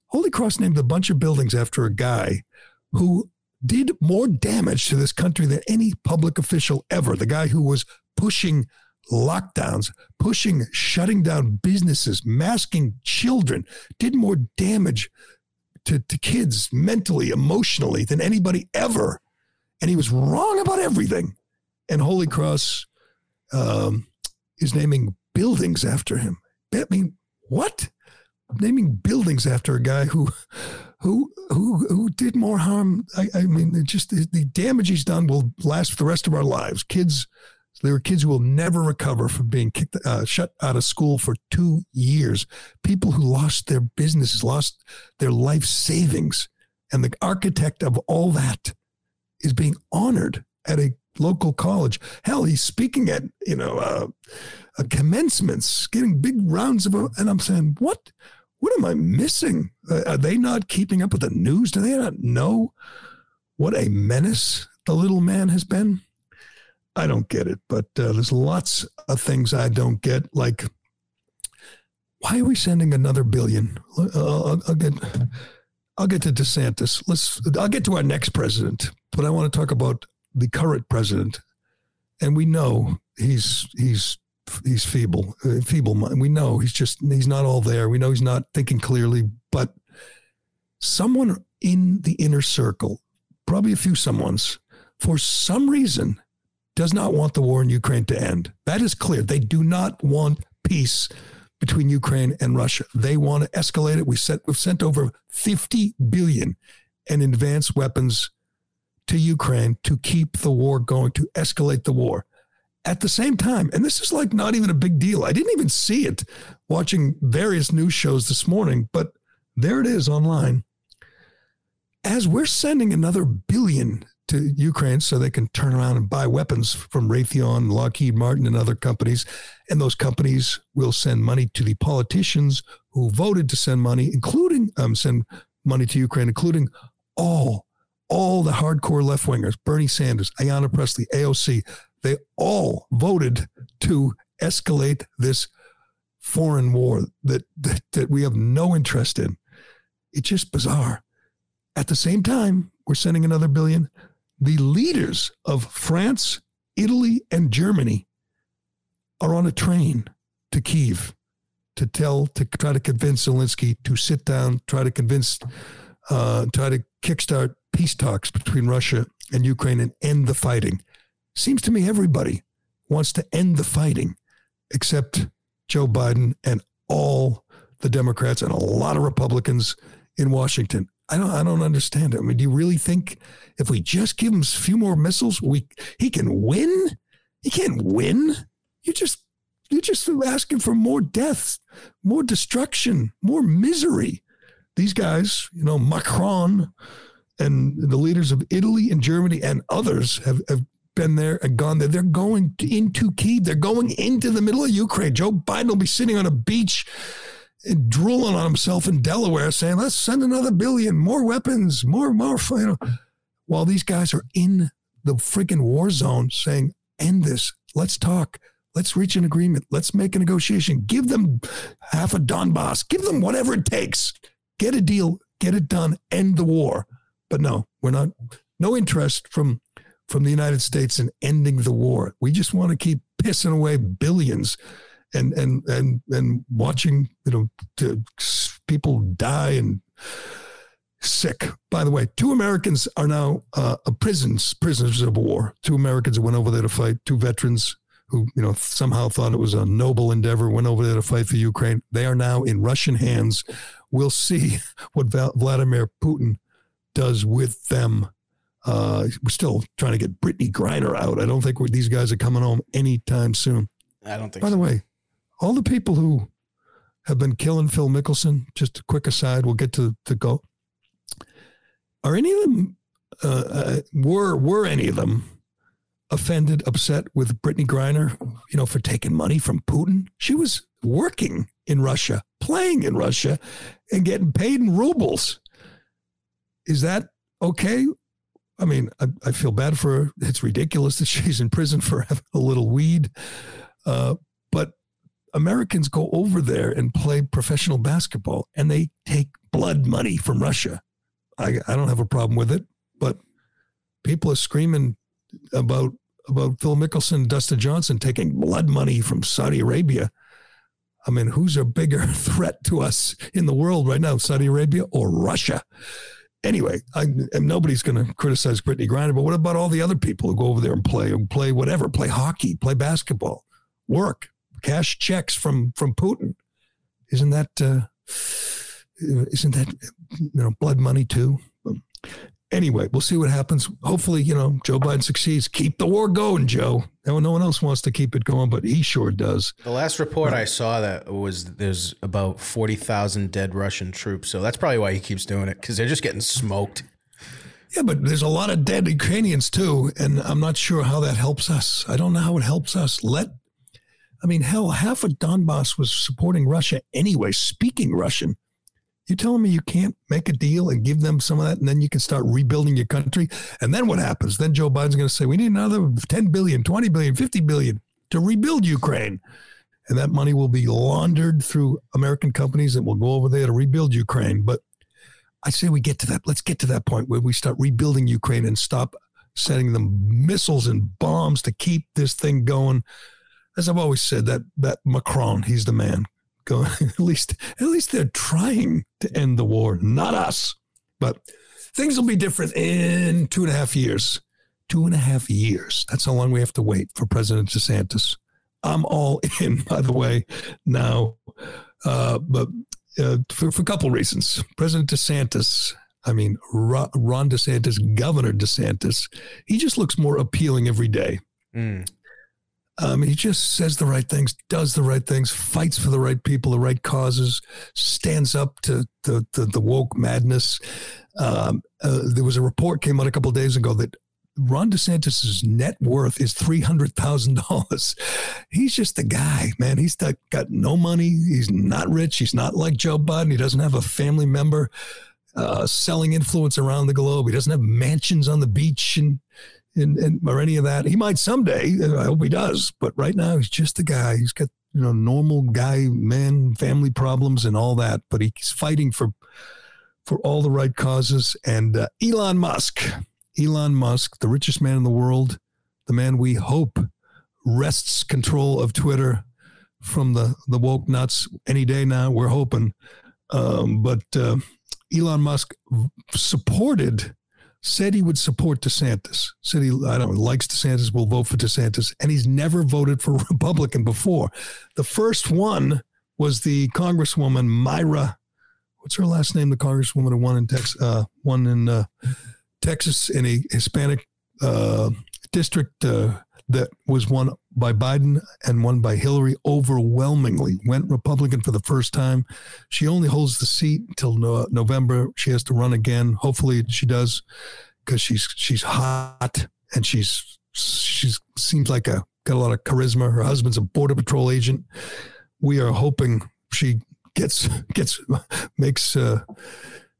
Holy Cross named a bunch of buildings after a guy who did more damage to this country than any public official ever. The guy who was pushing lockdowns, pushing, shutting down businesses, masking children, did more damage to, to kids mentally, emotionally than anybody ever. And he was wrong about everything. And Holy Cross um, is naming buildings after him. I mean, what? Naming buildings after a guy who, who, who, who did more harm. I, I mean, just the, the damage he's done will last for the rest of our lives. Kids there are kids who will never recover from being kicked, uh, shut out of school for two years. People who lost their businesses, lost their life savings. And the architect of all that is being honored at a local college. Hell, he's speaking at, you know, uh, commencements, getting big rounds of, and I'm saying, what, what am I missing? Are they not keeping up with the news? Do they not know what a menace the little man has been? I don't get it, but uh, there's lots of things I don't get. Like, why are we sending another billion? Uh, I'll, I'll, get, I'll get to DeSantis. Let's. I'll get to our next president, but I want to talk about the current president. And we know he's he's he's feeble, uh, feeble. We know he's just he's not all there. We know he's not thinking clearly. But someone in the inner circle, probably a few someone's, for some reason does not want the war in Ukraine to end. That is clear. They do not want peace between Ukraine and Russia. They want to escalate it. We sent, we've sent over 50 billion in advanced weapons to Ukraine to keep the war going, to escalate the war. At the same time, and this is like not even a big deal. I didn't even see it watching various news shows this morning, but there it is online. As we're sending another billion to Ukraine so they can turn around and buy weapons from Raytheon, Lockheed Martin, and other companies. And those companies will send money to the politicians who voted to send money, including um, send money to Ukraine, including all all the hardcore left wingers, Bernie Sanders, Ayanna Pressley, AOC. They all voted to escalate this foreign war that, that, that we have no interest in. It's just bizarre. At the same time, we're sending another billion the leaders of France, Italy, and Germany are on a train to Kiev to tell, to try to convince Zelensky to sit down, try to convince, uh, try to kickstart peace talks between Russia and Ukraine and end the fighting. Seems to me everybody wants to end the fighting except Joe Biden and all the Democrats and a lot of Republicans in Washington. I don't I don't understand it. I mean, do you really think if we just give him a few more missiles, we he can win? He can't win. You just you're just asking for more deaths, more destruction, more misery. These guys, you know, Macron and the leaders of Italy and Germany and others have, have been there and gone there. They're going into Kiev. They're going into the middle of Ukraine. Joe Biden will be sitting on a beach and drooling on himself in Delaware, saying, "Let's send another billion, more weapons, more, more." You know, while these guys are in the freaking war zone, saying, "End this. Let's talk. Let's reach an agreement. Let's make a negotiation. Give them half a Donbass. Give them whatever it takes. Get a deal. Get it done. End the war." But no, we're not. No interest from from the United States in ending the war. We just want to keep pissing away billions and and and and watching you know to, people die and sick. By the way, two Americans are now uh, prisons prisoners of war. Two Americans who went over there to fight. Two veterans who you know somehow thought it was a noble endeavor went over there to fight for Ukraine. They are now in Russian hands. We'll see what Vladimir Putin does with them. Uh, we're still trying to get Brittney Griner out. I don't think these guys are coming home anytime soon. I don't think. By so. the way, all the people who have been killing Phil Mickelson, just a quick aside, we'll get to the go. Are any of them, uh, uh, were, were any of them offended, upset with Brittney Griner, you know, for taking money from Putin? She was working in Russia, playing in Russia, and getting paid in rubles. Is that okay? I mean, I, I feel bad for her. It's ridiculous that she's in prison for having a little weed. Uh, but Americans go over there and play professional basketball and they take blood money from Russia. I, I don't have a problem with it, but people are screaming about about Phil Mickelson, Dustin Johnson taking blood money from Saudi Arabia. I mean, who's a bigger threat to us in the world right now, Saudi Arabia or Russia? Anyway, I, nobody's going to criticize Brittney Griner, but what about all the other people who go over there and play, and play whatever, play hockey, play basketball, work, cash checks from from Putin. Isn't that uh, isn't that you know blood money too? Anyway, we'll see what happens. Hopefully, you know Joe Biden succeeds. Keep the war going, Joe. No, no one else wants to keep it going, but he sure does. The last report I saw that was there's about forty thousand dead Russian troops. So that's probably why he keeps doing it because they're just getting smoked. Yeah, but there's a lot of dead Ukrainians too, and I'm not sure how that helps us. I don't know how it helps us. Let I mean, hell, half of Donbass was supporting Russia anyway, speaking Russian. You telling me you can't make a deal and give them some of that, and then you can start rebuilding your country? And then what happens? Then Joe Biden's going to say, we need another 10 billion, 20 billion, 50 billion to rebuild Ukraine. And that money will be laundered through American companies that will go over there to rebuild Ukraine. But I say we get to that. Let's get to that point where we start rebuilding Ukraine and stop sending them missiles and bombs to keep this thing going as I've always said, that that Macron, he's the man. Go at least at least they're trying to end the war, not us. But things will be different in two and a half years. Two and a half years. That's how long we have to wait for President DeSantis. I'm all in, by the way, now. Uh, but uh, for, for a couple reasons. President DeSantis, I mean, Ron DeSantis, Governor DeSantis, he just looks more appealing every day. Mm. Um, he just says the right things, does the right things, fights for the right people, the right causes, stands up to, to, to the woke madness. Um, uh, there was a report came out a couple days ago that Ron DeSantis's net worth is three hundred thousand dollars. He's just a guy, man. He's got, got no money. He's not rich. He's not like Joe Biden. He doesn't have a family member uh, selling influence around the globe. He doesn't have mansions on the beach and and, and or any of that. He might someday. I hope he does. But right now, he's just a guy. He's got you know normal guy, man, family problems and all that. But he's fighting for for all the right causes. And uh, Elon Musk, Elon Musk, the richest man in the world, the man we hope wrests control of Twitter from the the woke nuts any day now. We're hoping, um, but uh, Elon Musk supported said he would support DeSantis. Said he, I don't know, likes DeSantis, will vote for DeSantis, and he's never voted for Republican before. The first one was the Congresswoman Mayra. What's her last name? The Congresswoman who won in Texas, uh, won in uh, Texas in a Hispanic uh, district uh, that was won by Biden and won by Hillary overwhelmingly. Went Republican for the first time. She only holds the seat until no, November. She has to run again. Hopefully, she does because she's she's hot and she's she's seems like a got a lot of charisma. Her husband's a border patrol agent. We are hoping she gets gets makes uh,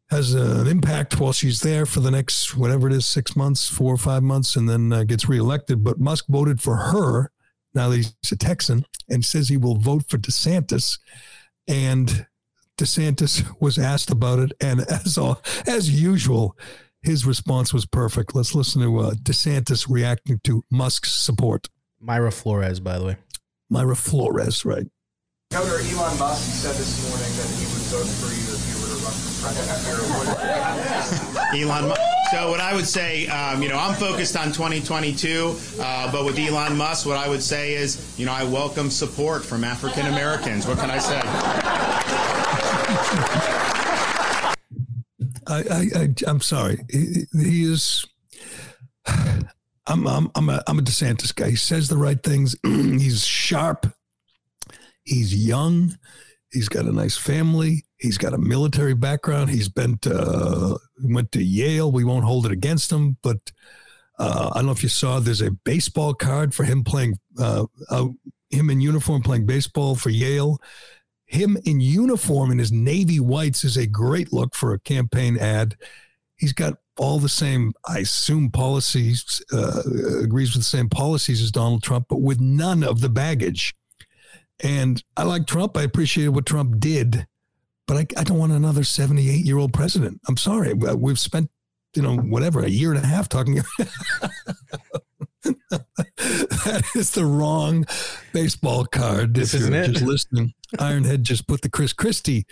has an impact while she's there for the next whatever it is six months, four or five months, and then uh, gets reelected. But Musk voted for her. Now that he's a Texan and says he will vote for DeSantis, and DeSantis was asked about it, and as all, as usual, his response was perfect. Let's listen to uh, DeSantis reacting to Musk's support. Mayra Flores, by the way. Mayra Flores, right? Governor Elon Musk said this morning that he would vote for you if you Elon Musk. So what I would say, um, you know, I'm focused on 2022, uh, but with Elon Musk, what I would say is, you know, I welcome support from African Americans. What can I say? I, I'm sorry. He, he is. I'm I'm I'm a I'm a DeSantis guy. He says the right things. He's sharp. He's young. He's got a nice family. He's got a military background. He's been to, uh, went to Yale. We won't hold it against him, but uh, I don't know if you saw. There's a baseball card for him playing, uh, him in uniform playing baseball for Yale. Him in uniform in his navy whites is a great look for a campaign ad. He's got all the same, I assume, policies. Uh, agrees with the same policies as Donald Trump, but with none of the baggage. And I like Trump. I appreciated what Trump did, but I, I don't want another 78 year old president. I'm sorry. We've spent, you know, whatever, a year and a half talking. that is the wrong baseball card. This if isn't you're it. just listening, Ironhead just put the Chris Christie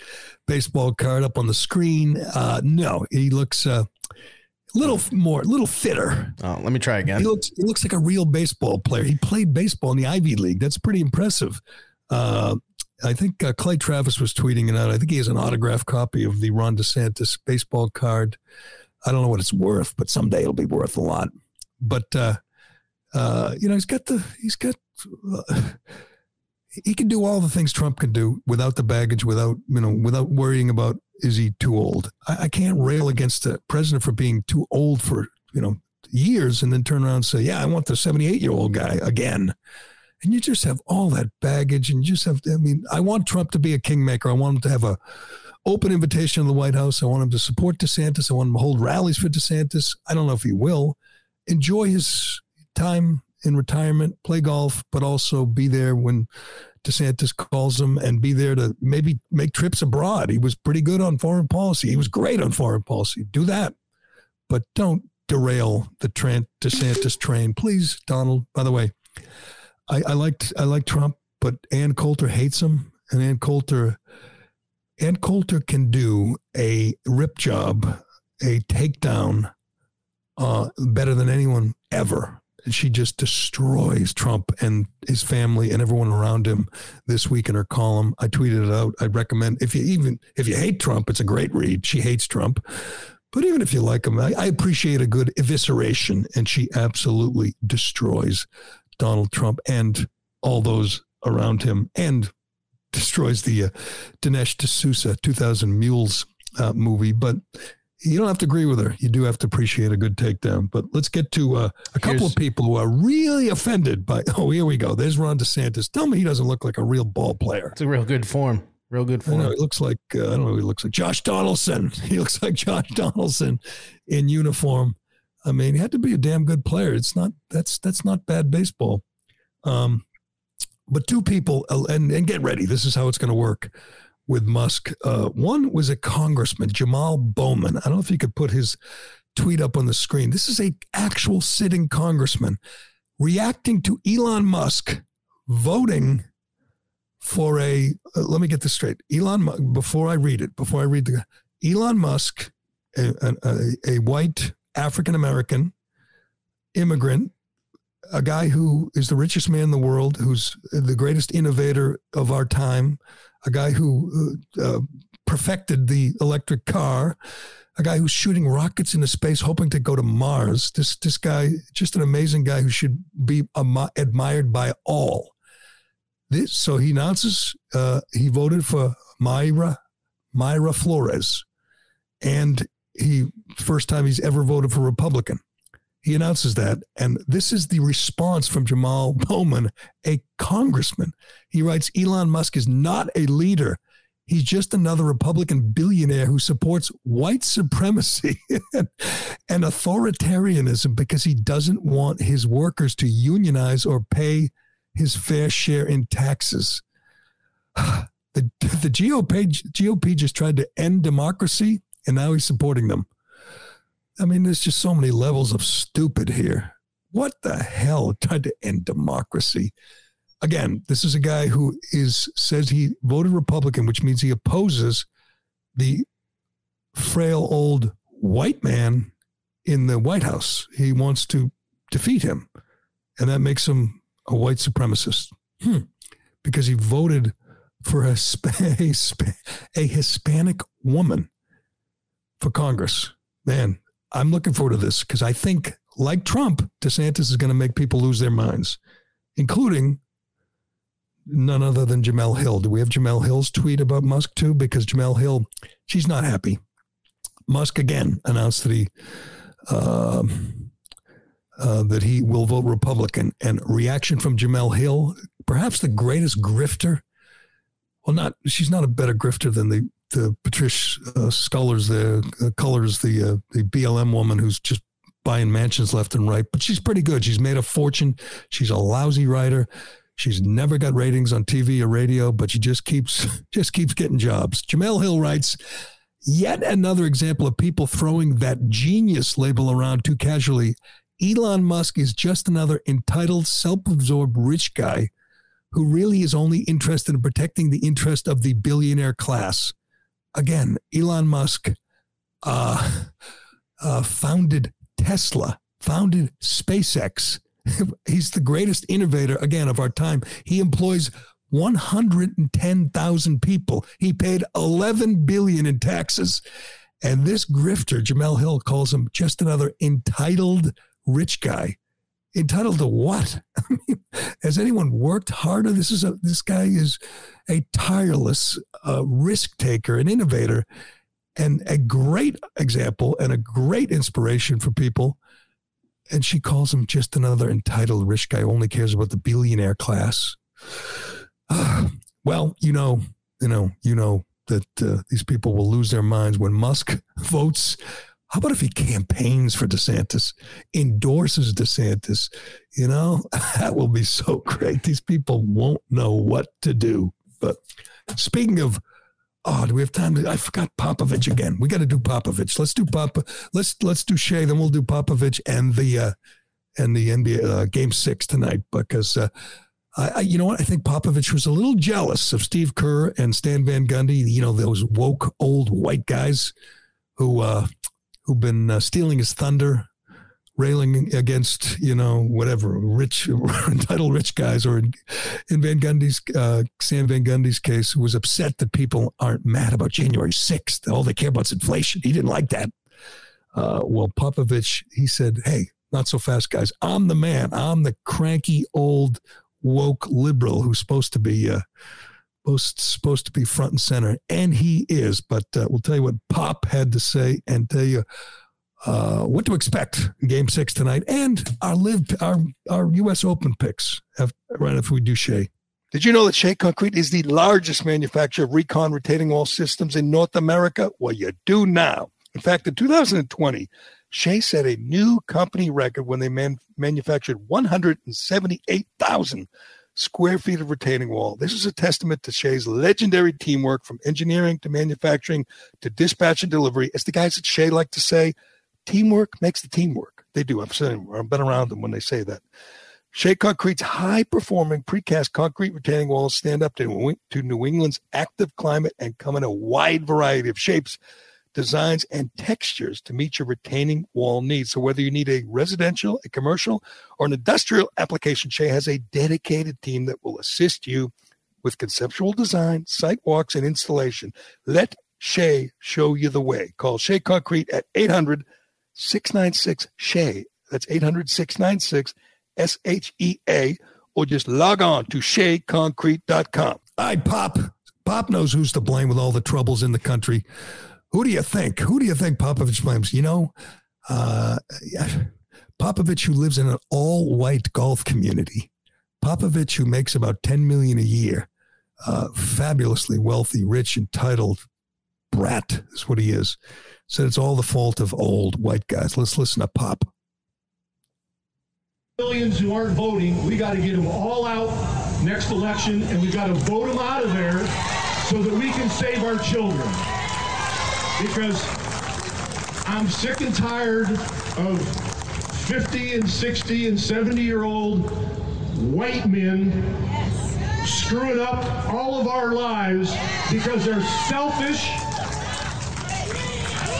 baseball card up on the screen. Uh, no, he looks uh, a little more, a little fitter. Oh, let me try again. He looks, he looks like a real baseball player. He played baseball in the Ivy League. That's pretty impressive. Uh, I think uh, Clay Travis was tweeting it out. I think he has an autographed copy of the Ron DeSantis baseball card. I don't know what it's worth, but someday it'll be worth a lot. But uh, uh, you know, he's got the he's got uh, he can do all the things Trump can do without the baggage, without you know, without worrying about is he too old. I, I can't rail against the president for being too old for you know years, and then turn around and say, "Yeah, I want the seventy-eight-year-old guy again." And you just have all that baggage, and you just have. I mean, I want Trump to be a kingmaker. I want him to have a open invitation to the White House. I want him to support DeSantis. I want him to hold rallies for DeSantis. I don't know if he will. Enjoy his time in retirement, play golf, but also be there when DeSantis calls him and be there to maybe make trips abroad. He was pretty good on foreign policy. He was great on foreign policy. Do that, but don't derail the Trent DeSantis train, please, Donald. By the way, I, I liked I like Trump, but Ann Coulter hates him, and Ann Coulter Ann Coulter can do a rip job, a takedown, uh, better than anyone ever. And she just destroys Trump and his family and everyone around him this week in her column. I tweeted it out. I'd recommend if you even if you hate Trump, it's a great read. She hates Trump. But even if you like him, I, I appreciate a good evisceration, and she absolutely destroys Donald Trump and all those around him, and destroys the uh, Dinesh D'Souza 2000 Mules uh, movie. But you don't have to agree with her. You do have to appreciate a good takedown. But let's get to uh, a couple Here's- of people who are really offended by. Oh, here we go. There's Ron DeSantis. Tell me he doesn't look like a real ball player. It's a real good form. Real good I know form. he looks like uh, I don't know. He looks like Josh Donaldson. He looks like Josh Donaldson in uniform. I mean, he had to be a damn good player. It's not that's that's not bad baseball. Um, but two people, uh, and and get ready. This is how it's going to work with Musk. Uh, one was a congressman, Jamaal Bowman. I don't know if you could put his tweet up on the screen. This is a actual sitting congressman reacting to Elon Musk voting for a uh, let me get this straight elon before i read it before i read the elon musk a, a, a white african american immigrant a guy who is the richest man in the world who's the greatest innovator of our time a guy who uh, uh, perfected the electric car a guy who's shooting rockets into space hoping to go to mars. This this guy just an amazing guy who should be am- admired by all. This, so he announces uh, he voted for Mayra Mayra Flores, and he first time he's ever voted for Republican. He announces that, and this is the response from Jamaal Bowman, a congressman. He writes, "Elon Musk is not a leader. He's just another Republican billionaire who supports white supremacy and, authoritarianism because he doesn't want his workers to unionize or pay his fair share in taxes. The, the GOP, GOP just tried to end democracy and now he's supporting them. I mean, there's just so many levels of stupid here. What the hell tried to end democracy? Again, this is a guy who is says he voted Republican, which means he opposes the frail old white man in the White House. He wants to defeat him, and that makes him a white supremacist. Hmm. Because he voted for a, a, a Hispanic woman for Congress. Man, I'm looking forward to this because I think, like Trump, DeSantis is going to make people lose their minds, including none other than Jemele Hill. Do we have Jemele Hill's tweet about Musk too? Because Jemele Hill, she's not happy. Musk again announced that he uh, uh, that he will vote Republican, and reaction from Jemele Hill, perhaps the greatest grifter well, not she's not a better grifter than the the Patricia uh, Scullers, the uh, Cullors, the uh, the BLM woman who's just buying mansions left and right. But she's pretty good. She's made a fortune. She's a lousy writer. She's never got ratings on TV or radio, but she just keeps just keeps getting jobs. Jemele Hill writes, yet another example of people throwing that genius label around too casually. Elon Musk is just another entitled, self-absorbed rich guy who really is only interested in protecting the interest of the billionaire class. Again, Elon Musk uh, uh, founded Tesla, founded SpaceX. He's the greatest innovator, again, of our time. He employs 110,000 people. He paid 11 billion in taxes. And this grifter, Jemele Hill, calls him just another entitled rich guy entitled to what? Has anyone worked harder? This is a this guy is a tireless uh, risk taker, an innovator, and a great example and a great inspiration for people. And she calls him just another entitled rich guy who only cares about the billionaire class. Uh, well, you know, you know, you know that uh, these people will lose their minds when Musk votes how about if he campaigns for DeSantis, endorses DeSantis? You know, that will be so great. These people won't know what to do. But speaking of, oh, do we have time? I forgot Popovich again. We got to do Popovich. Let's do Pop. Let's let's do Shea. Then we'll do Popovich and the uh, and the NBA uh, Game Six tonight because. Uh, I, you know what? I think Popovich was a little jealous of Steve Kerr and Stan Van Gundy. You know those woke old white guys who uh, who've been uh, stealing his thunder, railing against you know whatever rich entitled rich guys, or in, in Van Gundy's uh, Sam Van Gundy's case, who was upset that people aren't mad about January sixth. All they care about is inflation. He didn't like that. Uh, well, Popovich, he said, "Hey, not so fast, guys. I'm the man. I'm the cranky old woke liberal who's supposed to be." Supposed to be front and center, and he is. But uh, we'll tell you what Pop had to say and tell you uh, what to expect in Game Six tonight, and our live our our U.S. Open picks. Have, right if we do Shea. Did you know that Shea Concrete is the largest manufacturer of recon retaining wall systems in North America? Well, you do now. In fact, in 2020, Shea set a new company record when they man- manufactured 178,000 square feet of retaining wall. This is a testament to Shea's legendary teamwork from engineering to manufacturing to dispatch and delivery. As the guys at Shea like to say, teamwork makes the teamwork. They do. I've seen I've been around them when they say that. Shea Concrete's high performing precast concrete retaining walls stand up to, to New England's active climate and come in a wide variety of shapes designs, and textures to meet your retaining wall needs. So, whether you need a residential, a commercial, or an industrial application, Shea has a dedicated team that will assist you with conceptual design, site walks, and installation. Let Shea show you the way. Call Shea Concrete at 800 696 Shea. That's 800 696 S H E A, or just log on to SheaConcrete.com. I Pop. Pop knows who's to blame with all the troubles in the country. Who do you think? Who do you think Popovich blames? You know, uh, Popovich, who lives in an all-white golf community, Popovich, who makes about ten million a year, uh, fabulously wealthy, rich, entitled brat is what he is. Said it's all the fault of old white guys. Let's listen to Pop. Millions who aren't voting, we got to get them all out next election, and we got to vote them out of there so that we can save our children. Because I'm sick and tired of 50 and 60 and 70 year old white men screwing up all of our lives because they're selfish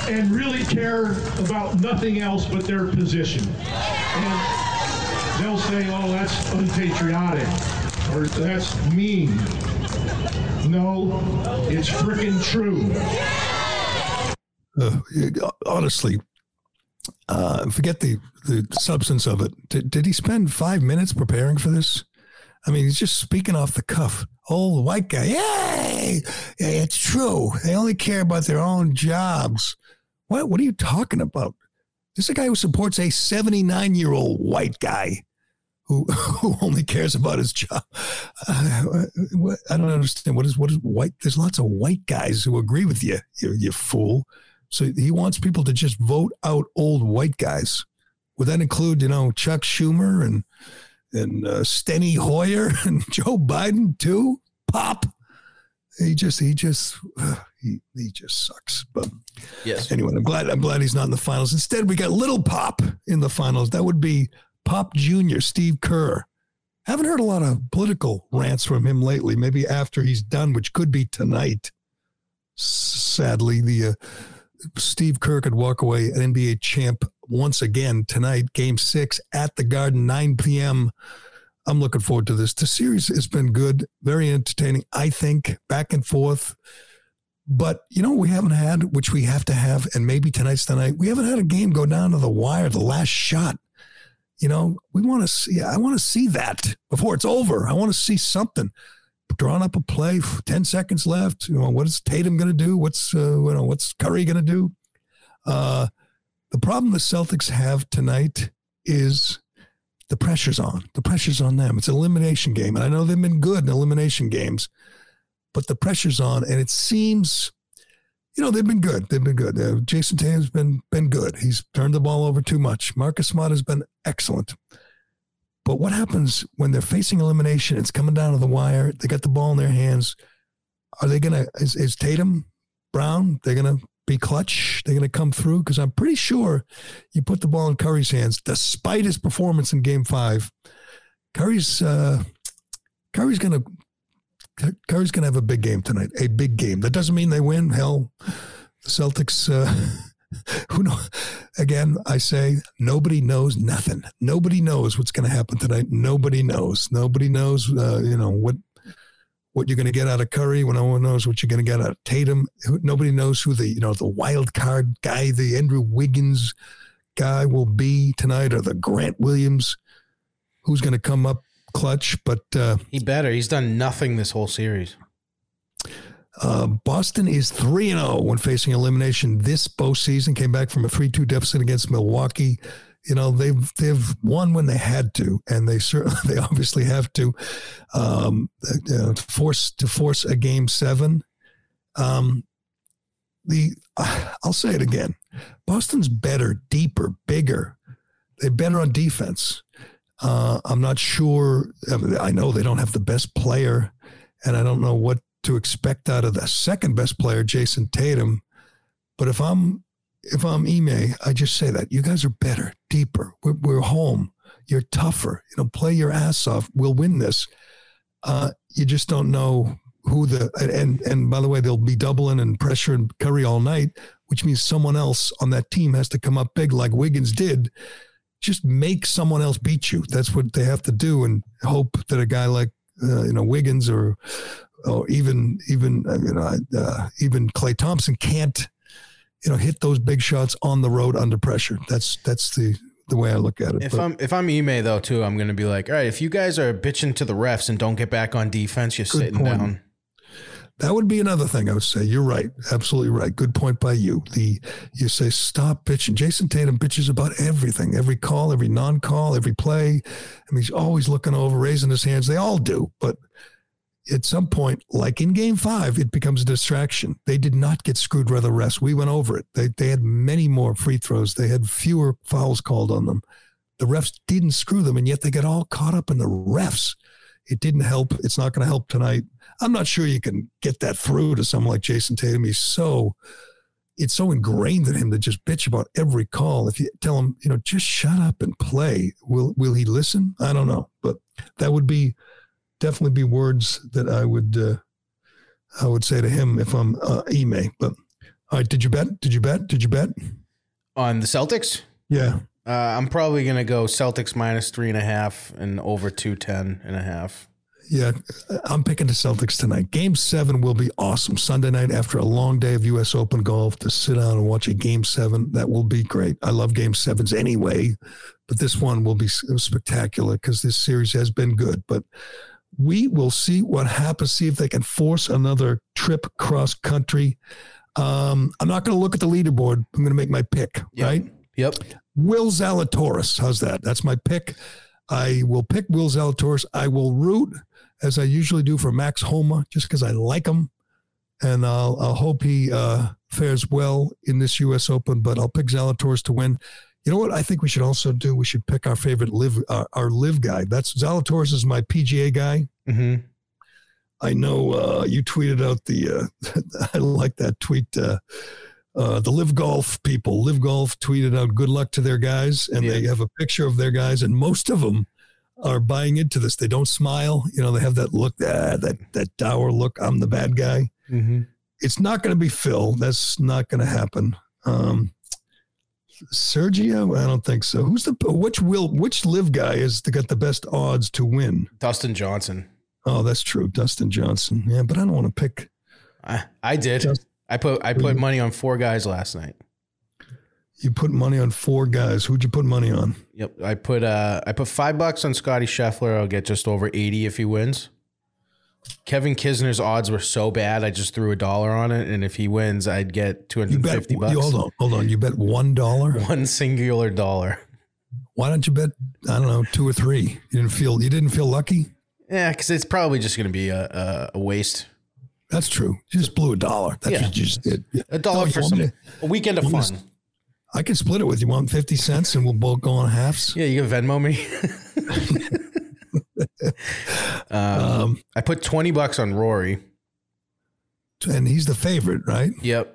and really care about nothing else but their position. And they'll say, oh, that's unpatriotic or that's mean. No, it's freaking true. Uh, honestly, uh, forget the, the substance of it. Did, did he spend five minutes preparing for this? I mean, he's just speaking off the cuff. Oh, the white guy, yay! It's true. They only care about their own jobs. What? What are you talking about? This is a guy who supports a 79 year old white guy who who only cares about his job. Uh, I don't understand. What is what is white? There's lots of white guys who agree with you, you, you fool. So he wants people to just vote out old white guys. Would that include, you know, Chuck Schumer and and uh, Steny Hoyer and Joe Biden too? Pop. He just he just uh, he he just sucks. But Yes. anyway, I'm glad I'm glad he's not in the finals. Instead, we got Little Pop in the finals. That would be Pop Jr. Steve Kerr. Haven't heard a lot of political rants from him lately. Maybe after he's done, which could be tonight. Sadly, the uh, Steve Kerr could walk away an NBA champ once again tonight, Game Six at the Garden, 9 p.m. I'm looking forward to this. The series has been good, very entertaining. I think back and forth. But you know we haven't had, which we have to have, and maybe tonight's the night. We haven't had a game go down to the wire, the last shot. You know, we want to see. I want to see that before it's over. I want to see something. Drawing up a play, ten seconds left. You know, what is Tatum going to do? What's uh, you know, what's Curry going to do? Uh, the problem the Celtics have tonight is the pressure's on. The pressure's on them. It's an elimination game, and I know they've been good in elimination games but the pressure's on, and it seems, you know, they've been good. They've been good. Uh, Jayson Tatum's been been good. He's turned the ball over too much. Marcus Smart has been excellent. But what happens when they're facing elimination? It's coming down to the wire. They got the ball in their hands. Are they gonna? Is, is Tatum, Brown? They're gonna be clutch. They're gonna come through because I'm pretty sure you put the ball in Curry's hands, despite his performance in Game Five. Curry's uh, Curry's gonna Curry's to have a big game tonight. A big game. That doesn't mean they win. Hell, the Celtics. Uh, who know? Again, I say nobody knows nothing. Nobody knows what's going to happen tonight. Nobody knows. Nobody knows. Uh, you know what what you're going to get out of Curry. When no one knows what you're going to get out of Tatum. Nobody knows who the you know the wild card guy, the Andrew Wiggins guy will be tonight, or the Grant Williams. Who's going to come up clutch? But uh, He better. He's done nothing this whole series. Uh, Boston is 3 0 when facing elimination this postseason. Came back from a 3 2 deficit against Milwaukee. You know, they've they've won when they had to, and they certainly they obviously have to um, uh, to force to force a game seven. Um, the I'll say it again. Boston's better, deeper, bigger. They're better on defense. Uh, I'm not sure. I know they don't have the best player, and I don't know what to expect out of the second best player, Jayson Tatum. But if I'm if I'm Ime, I just say that you guys are better, deeper. We're, we're home. You're tougher. You know, play your ass off. We'll win this. Uh, you just don't know who the and and by the way, they'll be doubling and pressuring Curry all night, which means someone else on that team has to come up big, like Wiggins did. Just make someone else beat you. That's what they have to do, and hope that a guy like uh, you know Wiggins or or even even uh, you know uh, even Klay Thompson can't you know hit those big shots on the road under pressure. That's that's the the way I look at it. If But- I'm if I'm Ime though too, I'm gonna be like, all right, if you guys are bitching to the refs and don't get back on defense, you're Good sitting point. down. That would be another thing I would say. You're right. Absolutely right. Good point by you. The you say stop bitching. Jayson Tatum pitches about everything, every call, every non-call, every play. I mean, he's always looking over, raising his hands. They all do, but at some point, like in game five, it becomes a distraction. They did not get screwed by the refs. We went over it. They, they had many more free throws, they had fewer fouls called on them. The refs didn't screw them, and yet they got all caught up in the refs. It didn't help. It's not going to help tonight. I'm not sure you can get that through to someone like Jayson Tatum. He's so it's so ingrained in him to just bitch about every call. If you tell him, you know, just shut up and play, will will he listen? I don't know, but that would be definitely be words that I would uh, I would say to him if I'm uh, Ime. But all right, did you bet? Did you bet? Did you bet on the Celtics? Yeah, uh, I'm probably gonna go Celtics minus three and a half and over two ten and a half. Yeah, I'm picking the Celtics tonight. Game seven will be awesome. Sunday night after a long day of U.S. Open golf to sit down and watch a game seven. That will be great. I love game sevens anyway, but this one will be spectacular because this series has been good. But we will see what happens, see if they can force another trip cross country. Um, I'm not going to look at the leaderboard. I'm going to make my pick, yep. right? Yep. Will Zalatoris. How's that? That's my pick. I will pick Will Zalatoris. I will root as I usually do for Max Homa, just because I like him, and I'll, I'll hope he uh, fares well in this U.S. Open. But I'll pick Zalatoris to win. You know what? I think we should also do. We should pick our favorite LIV uh, our LIV guy. That's Zalatoris is my PGA guy. Mm-hmm. I know uh, you tweeted out the. Uh, I like that tweet. Uh, uh, the LIV golf people, LIV golf tweeted out good luck to their guys, and yeah. they have a picture of their guys, and most of them are buying into this. They don't smile. You know, they have that look, ah, that that dour look. I'm the bad guy. Mm-hmm. It's not going to be Phil. That's not going to happen. Um, Sergio, I don't think so. Who's the which will which LIV guy is the, got the best odds to win? Dustin Johnson. Oh, that's true, Dustin Johnson. Yeah, but I don't want to pick. I I did. I put I put money on four guys last night. You put money on four guys. Who'd you put money on? Yep, I put uh I put five bucks on Scotty Scheffler. I'll get just over eighty if he wins. Kevin Kisner's odds were so bad, I just threw a dollar on it, and if he wins, I'd get two hundred and fifty bucks. You, hold on, hold on. You bet one dollar, one singular dollar. Why don't you bet? I don't know, two or three. You didn't feel you didn't feel lucky. Yeah, because it's probably just going to be a, a, a, waste. That's true. You just blew a dollar. That's yeah. what you just did. A dollar no, for some to, a weekend of fun. I can split it with you. Want fifty cents, and we'll both go on halves. Yeah, you can Venmo me. um, um, I put twenty bucks on Rory, and he's the favorite, right? Yep.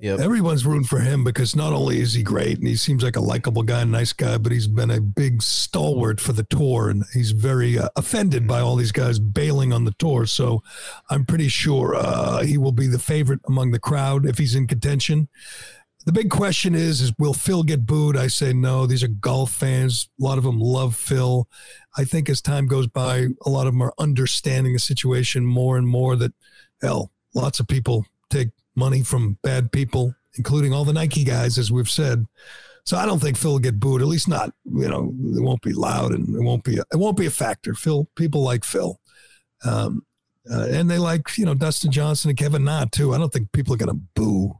Yep. Everyone's rooting for him because not only is he great and he seems like a likable guy, nice guy, but he's been a big stalwart for the tour and he's very uh, offended by all these guys bailing on the tour. So I'm pretty sure uh, he will be the favorite among the crowd if he's in contention. The big question is, is will Phil get booed? I say no. These are golf fans. A lot of them love Phil. I think as time goes by, a lot of them are understanding the situation more and more that, hell, lots of people take money from bad people, including all the Nike guys, as we've said. So I don't think Phil will get booed. At least not, you know, it won't be loud and it won't be a, it won't be a factor. Phil, people like Phil, um, uh, and they like you know Dustin Johnson and Kevin Na too. I don't think people are going to boo,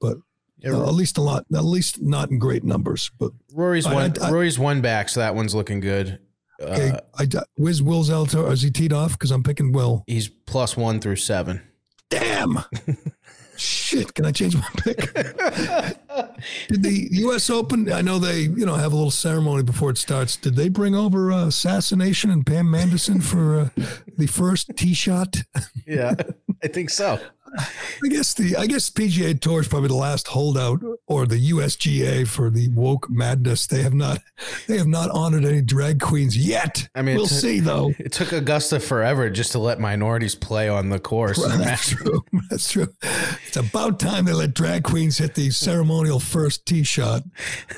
but yeah, uh, at least a lot, at least not in great numbers. But Rory's I, one. I, Rory's one back, so that one's looking good. Okay, uh, I, where's Will Zalatoris? Is he teed off? Because I'm picking Will. He's plus one through seven. Damn. Shit, can I change my pick? Did the U.S. Open? I know they, you know, have a little ceremony before it starts. Did they bring over uh, assassination and Pam Manderson for uh, the first tee shot? yeah, I think so. I guess the I guess PGA Tour is probably the last holdout, or the USGA for the woke madness. They have not they have not honored any drag queens yet. I mean, we'll see though. It took Augusta forever just to let minorities play on the course. Well, that's true. That's true. It's about time they let drag queens hit the ceremonial first tee shot.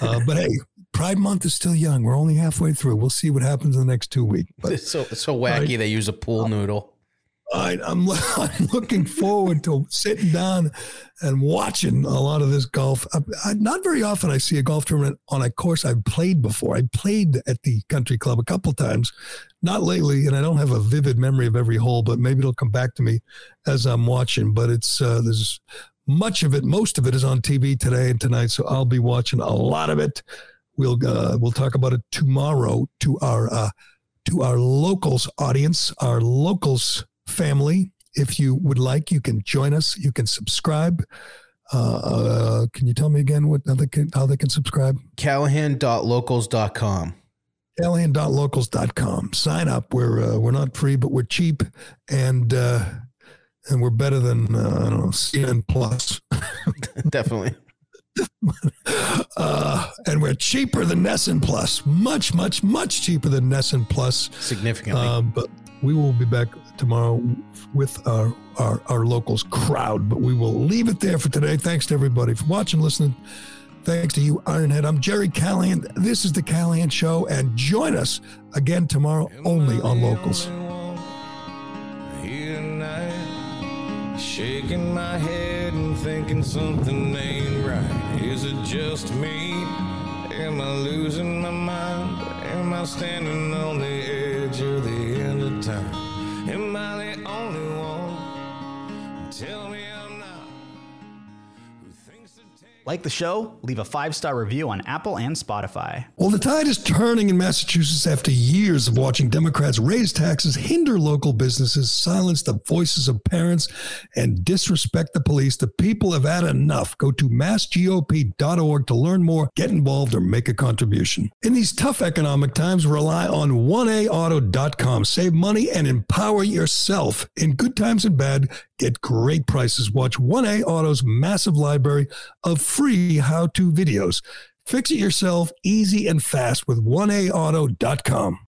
Uh, but hey, Pride Month is still young. We're only halfway through. We'll see what happens in the next two weeks. But, it's so so wacky. Right. They use a pool noodle. I'm, I'm looking forward to sitting down and watching a lot of this golf. I, I, not very often I see a golf tournament on a course I've played before. I played at the country club a couple times, not lately, and I don't have a vivid memory of every hole, but maybe it'll come back to me as I'm watching. But it's uh, there's much of it, most of it is on TV today and tonight, so I'll be watching a lot of it. We'll uh, we'll talk about it tomorrow to our uh, to our locals audience, our locals family. If you would like, you can join us. You can subscribe. Uh, uh, can you tell me again what how they can, how they can subscribe? Callahan.locals.com. Callahan.locals.com. Sign up. We're uh, we're not free, but we're cheap, and uh, and we're better than uh, I don't know CNN Plus. Definitely. uh, and we're cheaper than NESN Plus. Much, much, much cheaper than NESN Plus. Significantly. Um, but we will be back tomorrow with our, our our locals crowd. But we will leave it there for today. Thanks to everybody for watching, listening. Thanks to you, Ironhead. I'm Gerry Callahan. This is the Callahan Show, and join us again tomorrow only on Locals. Here tonight, shaking my head and thinking something ain't right. Is it just me? Am I losing my mind? Am I standing on the Like the show? Leave a five star review on Apple and Spotify. Well, the tide is turning in Massachusetts after years of watching Democrats raise taxes, hinder local businesses, silence the voices of parents, and disrespect the police. The people have had enough. Go to massgop.org to learn more, get involved, or make a contribution. In these tough economic times, rely on 1aauto.com. Save money and empower yourself. In good times and bad, get great prices. Watch 1A Auto's massive library of free how to videos. Fix it yourself easy and fast with 1aauto.com.